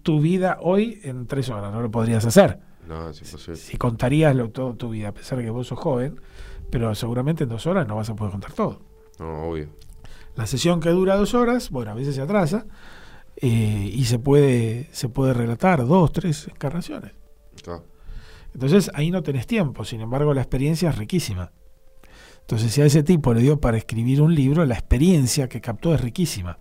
Speaker 2: tu vida hoy en tres horas? No lo podrías hacer.
Speaker 4: No, es imposible.
Speaker 2: Si contarías lo, toda tu vida, a pesar de que vos sos joven, pero seguramente en dos horas no vas a poder contar todo.
Speaker 4: No, obvio.
Speaker 2: La sesión que dura dos horas, bueno, a veces se atrasa eh, y se puede, se puede relatar dos, tres encarnaciones. Entonces ahí no tenés tiempo, sin embargo la experiencia es riquísima. Entonces si a ese tipo le dio para escribir un libro, la experiencia que captó es riquísima.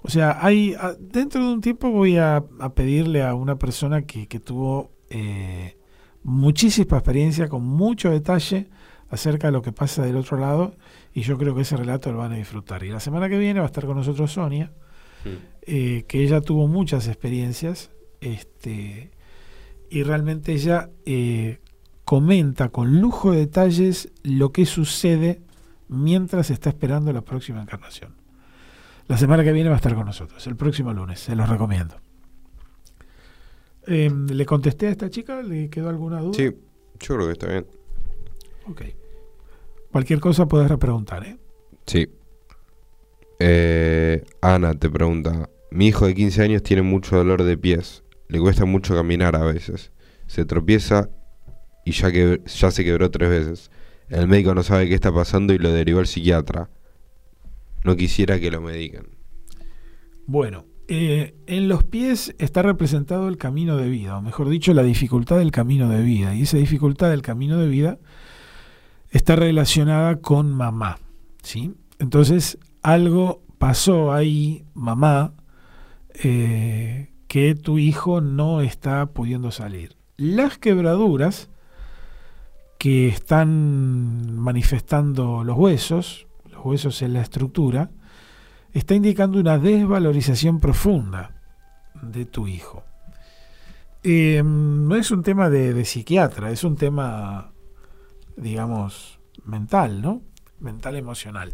Speaker 2: O sea, hay dentro de un tiempo voy a, a pedirle a una persona que, que tuvo eh, muchísima experiencia, con mucho detalle acerca de lo que pasa del otro lado, y yo creo que ese relato lo van a disfrutar. Y la semana que viene va a estar con nosotros Sonia, eh, que ella tuvo muchas experiencias, este, y realmente ella eh, comenta con lujo de detalles lo que sucede mientras está esperando la próxima encarnación. La semana que viene va a estar con nosotros, el próximo lunes, se los recomiendo. Eh, ¿Le contesté a esta chica? ¿Le quedó alguna duda?
Speaker 4: Sí, yo creo que está bien.
Speaker 2: Ok. Cualquier cosa puedes repreguntar, ¿eh?
Speaker 4: Sí. Eh, Ana te pregunta, mi hijo de 15 años tiene mucho dolor de pies, le cuesta mucho caminar a veces, se tropieza y ya, que, ya se quebró tres veces. El médico no sabe qué está pasando y lo derivó al psiquiatra. No quisiera que lo mediquen.
Speaker 2: Bueno, eh, en los pies está representado el camino de vida, o mejor dicho, la dificultad del camino de vida. Y esa dificultad del camino de vida está relacionada con mamá. ¿sí? Entonces, algo pasó ahí, mamá, eh, que tu hijo no está pudiendo salir. Las quebraduras que están manifestando los huesos, los huesos en la estructura, está indicando una desvalorización profunda de tu hijo. Eh, no es un tema de, psiquiatra, es un tema, digamos, mental, ¿no? Mental emocional.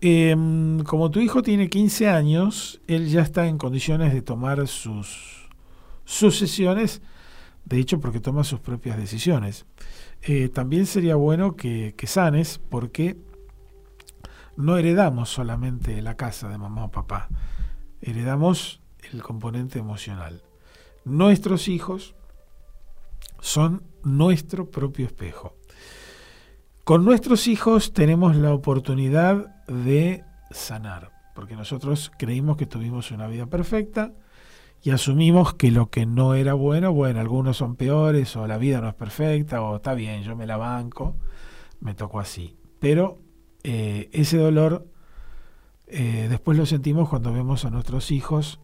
Speaker 2: Eh, como tu hijo tiene 15 años, él ya está en condiciones de tomar sus, sesiones, de hecho porque toma sus propias decisiones. Eh, también sería bueno que sanes porque no heredamos solamente la casa de mamá o papá, heredamos el componente emocional. Nuestros hijos son nuestro propio espejo. Con nuestros hijos tenemos la oportunidad de sanar, porque nosotros creímos que tuvimos una vida perfecta y asumimos que lo que no era bueno, bueno, algunos son peores o la vida no es perfecta o está bien, yo me la banco, me tocó así. Pero eh, ese dolor eh, después lo sentimos cuando vemos a nuestros hijos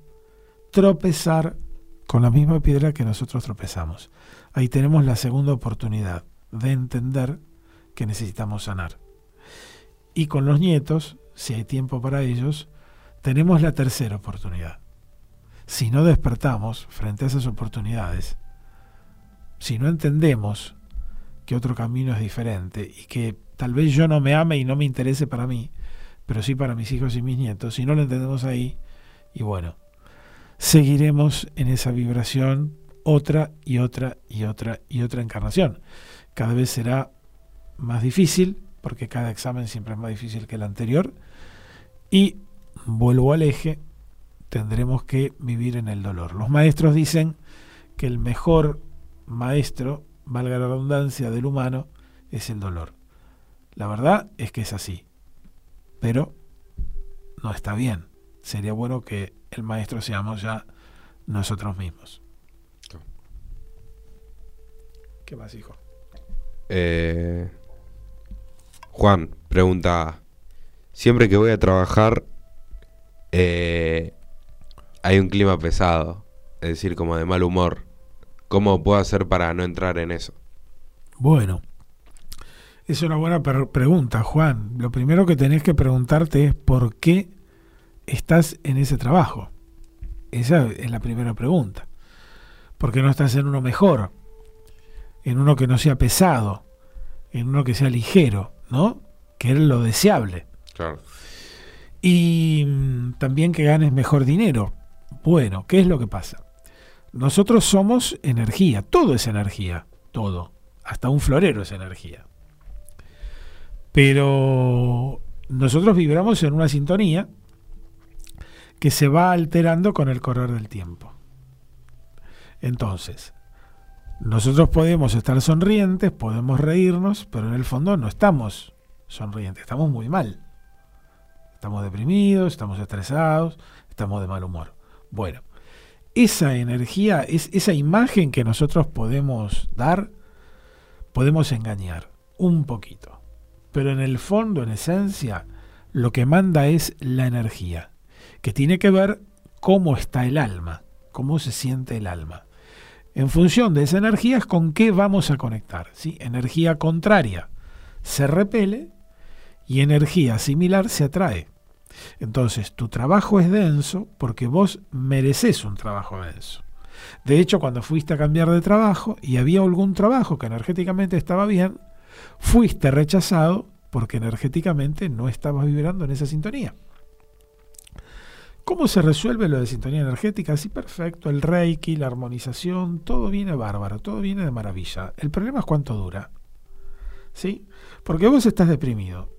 Speaker 2: tropezar con la misma piedra que nosotros tropezamos. Ahí tenemos la segunda oportunidad de entender que necesitamos sanar. Y con los nietos, si hay tiempo para ellos, tenemos la tercera oportunidad. Si no despertamos frente a esas oportunidades, si no entendemos que otro camino es diferente y que tal vez yo no me ame y no me interese para mí, pero sí para mis hijos y mis nietos, si no lo entendemos ahí, y bueno, seguiremos en esa vibración otra y otra y otra y otra encarnación. Cada vez será más difícil, porque cada examen siempre es más difícil que el anterior, y vuelvo al eje, tendremos que vivir en el dolor. Los maestros dicen que el mejor maestro, valga la redundancia, del humano, es el dolor. La verdad es que es así, pero no está bien. Sería bueno que el maestro seamos ya nosotros mismos. ¿Qué más, hijo?
Speaker 4: Eh, Juan pregunta, siempre que voy a trabajar eh, hay un clima pesado, es decir, como de mal humor. ¿Cómo puedo hacer para no entrar en eso?
Speaker 2: Bueno, es una buena pregunta, Juan. Lo primero que tenés que preguntarte es por qué estás en ese trabajo. Esa es la primera pregunta. ¿Por qué no estás en uno mejor? En uno que no sea pesado, en uno que sea ligero, ¿no? Que es lo deseable.
Speaker 4: Claro.
Speaker 2: Y mm, también que ganes mejor dinero. Bueno, ¿qué es lo que pasa? Nosotros somos energía, todo es energía, todo. Hasta un florero es energía. Pero nosotros vibramos en una sintonía que se va alterando con el correr del tiempo. Entonces, nosotros podemos estar sonrientes, podemos reírnos, pero en el fondo no estamos sonrientes, estamos muy mal. Estamos deprimidos, estamos estresados, estamos de mal humor. Bueno, esa energía, es, esa imagen que nosotros podemos dar, podemos engañar un poquito. Pero en el fondo, en esencia, lo que manda es la energía, que tiene que ver cómo está el alma, cómo se siente el alma. En función de esa energía es con qué vamos a conectar. ¿sí? Energía contraria se repele y energía similar se atrae. Entonces, tu trabajo es denso porque vos mereces un trabajo denso. De hecho, cuando fuiste a cambiar de trabajo y había algún trabajo que energéticamente estaba bien, fuiste rechazado porque energéticamente no estabas vibrando en esa sintonía. ¿Cómo se resuelve lo de sintonía energética? Sí, perfecto, el reiki, la armonización, todo viene bárbaro, todo viene de maravilla. El problema es cuánto dura. ¿Sí? Porque vos estás deprimido,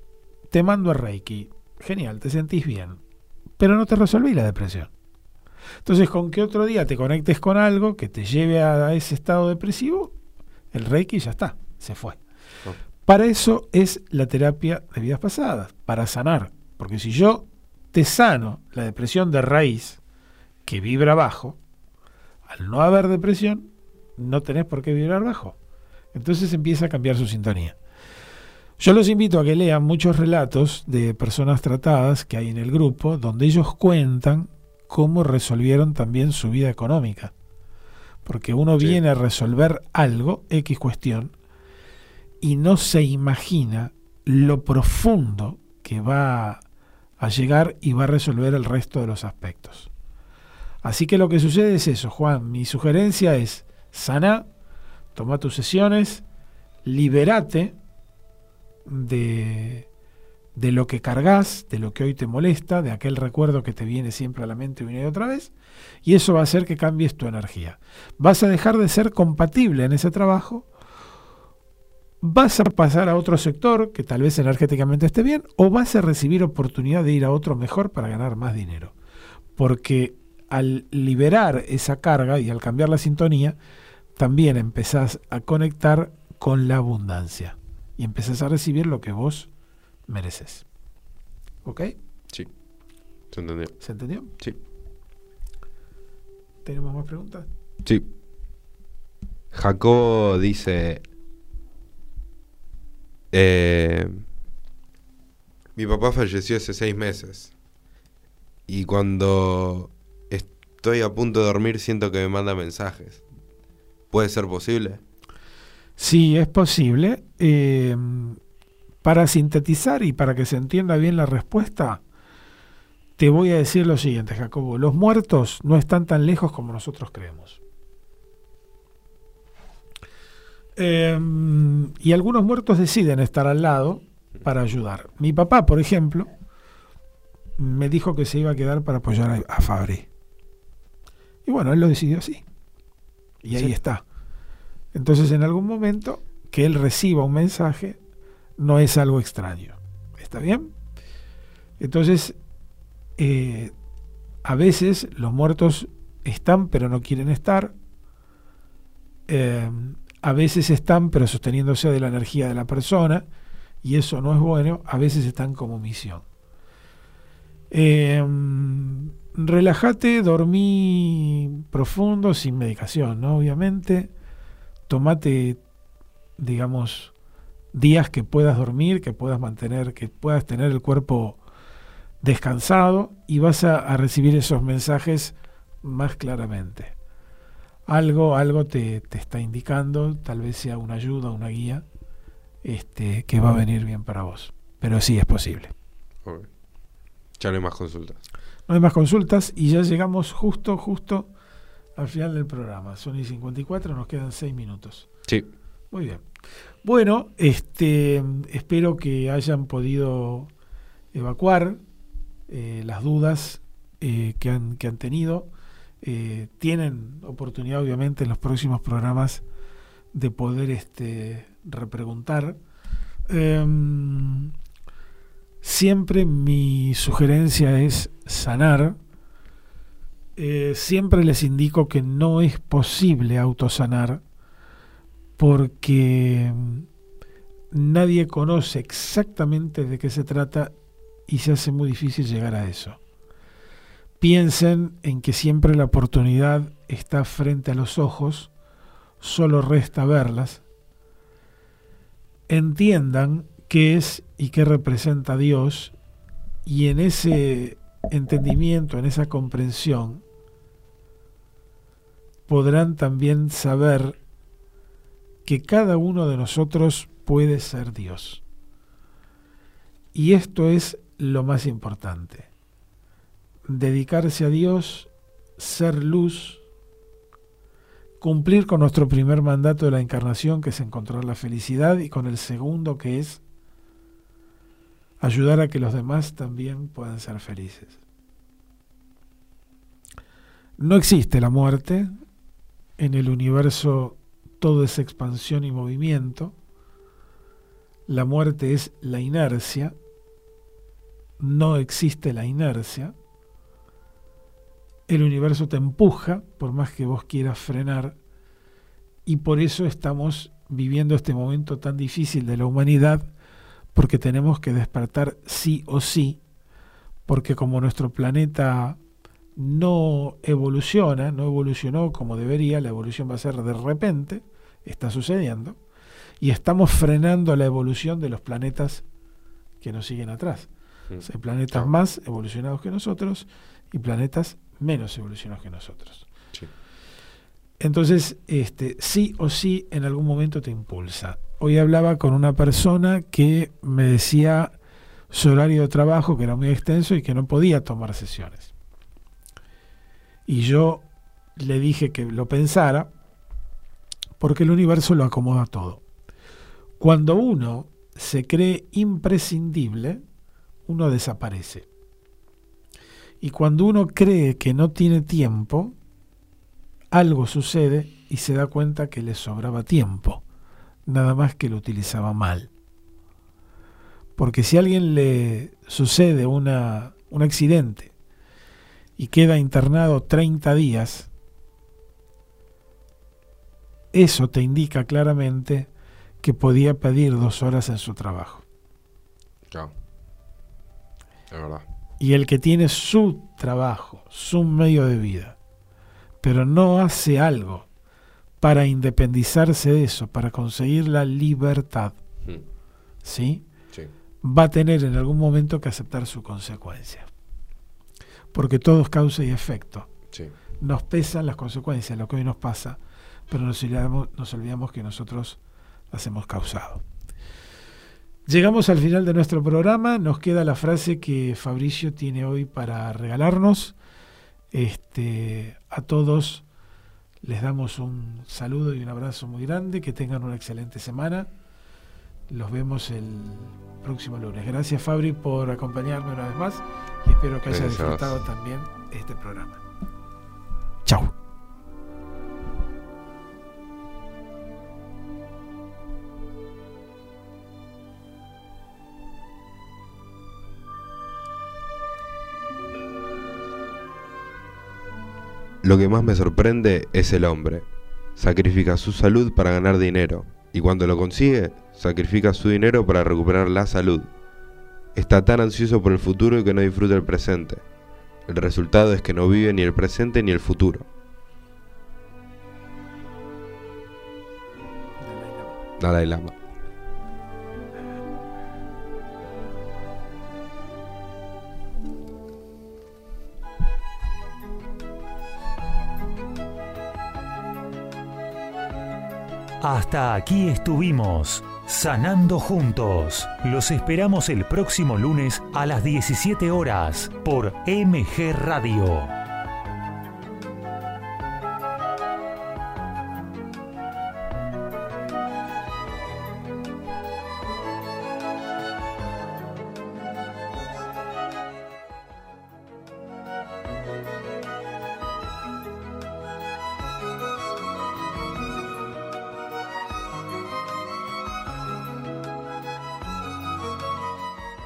Speaker 2: te mando a reiki, genial, te sentís bien, pero no te resolví la depresión. Entonces, con que otro día te conectes con algo que te lleve a ese estado depresivo, el reiki ya está, se fue. Para eso es la terapia de vidas pasadas, para sanar. Porque si yo te sano la depresión de raíz que vibra bajo, al no haber depresión, no tenés por qué vibrar bajo. Entonces empieza a cambiar su sintonía. Yo los invito a que lean muchos relatos de personas tratadas que hay en el grupo, donde ellos cuentan cómo resolvieron también su vida económica. Porque uno
Speaker 4: Sí.
Speaker 2: viene a resolver algo, X cuestión, y no se imagina lo profundo que va a llegar y va a resolver el resto de los aspectos. Así que lo que sucede es eso, Juan. Mi sugerencia es sana, toma tus sesiones, liberate de, de lo que cargas, de lo que hoy te molesta, de aquel recuerdo que te viene siempre a la mente una y otra vez, y eso va a hacer que cambies tu energía. Vas a dejar de ser compatible en ese trabajo, vas a pasar a otro sector que tal vez energéticamente esté bien, o vas a recibir oportunidad de ir a otro mejor para ganar más dinero. Porque al liberar esa carga y al cambiar la sintonía, también empezás a conectar con la abundancia y empezás a recibir lo que vos mereces. ¿Ok?
Speaker 4: Sí. ¿Se entendió?
Speaker 2: ¿Se entendió?
Speaker 4: Sí.
Speaker 2: ¿Tenemos más preguntas?
Speaker 4: Sí. Jacobo dice... eh, mi papá falleció hace seis meses. Y cuando estoy a punto de dormir siento que me manda mensajes. ¿Puede ser posible?
Speaker 2: Sí, es posible. Eh, para sintetizar y para que se entienda bien la respuesta, te voy a decir lo siguiente, Jacobo. Los muertos no están tan lejos como nosotros creemos. Eh, y algunos muertos deciden estar al lado para ayudar. Mi papá, por ejemplo, me dijo que se iba a quedar para apoyar a, a Fabri. Y bueno, él lo decidió así. Y ahí
Speaker 4: Sí.
Speaker 2: está. Entonces, en algún momento que él reciba un mensaje no es algo extraño. ¿Está bien? Entonces, eh, a veces los muertos están pero no quieren estar. Eh, a veces están pero sosteniéndose de la energía de la persona y eso no es bueno. A veces están como misión. Eh, relájate, dormí profundo, sin medicación, ¿no? Obviamente. Tomate, digamos, días que puedas dormir, que puedas mantener, que puedas tener el cuerpo descansado y vas a recibir esos mensajes más claramente. Algo, algo te, te está indicando, tal vez sea una ayuda, una guía, este, que va a venir bien para vos. Pero sí es posible.
Speaker 4: Ya no hay más consultas.
Speaker 2: No hay más consultas y ya llegamos justo, justo al final del programa. Son y 54, nos quedan 6 minutos.
Speaker 4: Sí.
Speaker 2: Muy bien. Bueno, este, espero que hayan podido evacuar eh, las dudas eh, que, han, que han tenido eh, tienen oportunidad, obviamente, en los próximos programas de poder este, repreguntar. Em, siempre mi sugerencia es sanar. Eh, siempre les indico que no es posible autosanar porque nadie conoce exactamente de qué se trata y se hace muy difícil llegar a eso. Piensen en que siempre la oportunidad está frente a los ojos, solo resta verlas. Entiendan qué es y qué representa Dios y en ese entendimiento, en esa comprensión, podrán también saber que cada uno de nosotros puede ser Dios. Y esto es lo más importante. Dedicarse a Dios, ser luz, cumplir con nuestro primer mandato de la encarnación, que es encontrar la felicidad, y con el segundo, que es ayudar a que los demás también puedan ser felices. No existe la muerte, en el universo todo es expansión y movimiento, la muerte es la inercia, no existe la inercia, el universo te empuja, por más que vos quieras frenar, y por eso estamos viviendo este momento tan difícil de la humanidad, porque tenemos que despertar sí o sí, porque como nuestro planeta no evoluciona, no evolucionó como debería, la evolución va a ser de repente, está sucediendo, y estamos frenando la evolución de los planetas que nos siguen atrás. Mm. hay planetas más evolucionados que nosotros y planetas menos evolucionados que nosotros. Entonces, este, sí o sí en algún momento te impulsa. Hoy hablaba con una persona que me decía su horario de trabajo, que era muy extenso y que no podía tomar sesiones. Y yo le dije que lo pensara, porque el universo lo acomoda todo. Cuando uno se cree imprescindible, uno desaparece. Y cuando uno cree que no tiene tiempo, algo sucede y se da cuenta que le sobraba tiempo, nada más que lo utilizaba mal. Porque si a alguien le sucede un accidente y queda internado 30 días, eso te indica claramente que podía pedir dos horas en su trabajo.
Speaker 4: Claro. Es verdad.
Speaker 2: Y el que tiene su trabajo, su medio de vida, pero no hace algo para independizarse de eso, para conseguir la libertad, hmm. ¿sí? ¿sí? Va a tener en algún momento que aceptar su consecuencia. Porque todo es causa y efecto. Sí. Nos pesan las consecuencias, lo que hoy nos pasa, pero nos olvidamos, nos olvidamos que nosotros las hemos causado. Llegamos al final de nuestro programa, nos queda la frase que Fabricio tiene hoy para regalarnos. Este, a todos les damos un saludo y un abrazo muy grande, que tengan una excelente semana. Los vemos el próximo lunes. Gracias Fabri por acompañarme una vez más y espero que haya disfrutado también este programa. Chao.
Speaker 4: Lo que más me sorprende es el hombre. Sacrifica su salud para ganar dinero y cuando lo consigue, sacrifica su dinero para recuperar la salud. Está tan ansioso por el futuro que no disfruta el presente. El resultado es que no vive ni el presente ni el futuro. Dalai Lama.
Speaker 1: Hasta aquí estuvimos, sanando juntos. Los esperamos el próximo lunes a las 17 horas por MG Radio.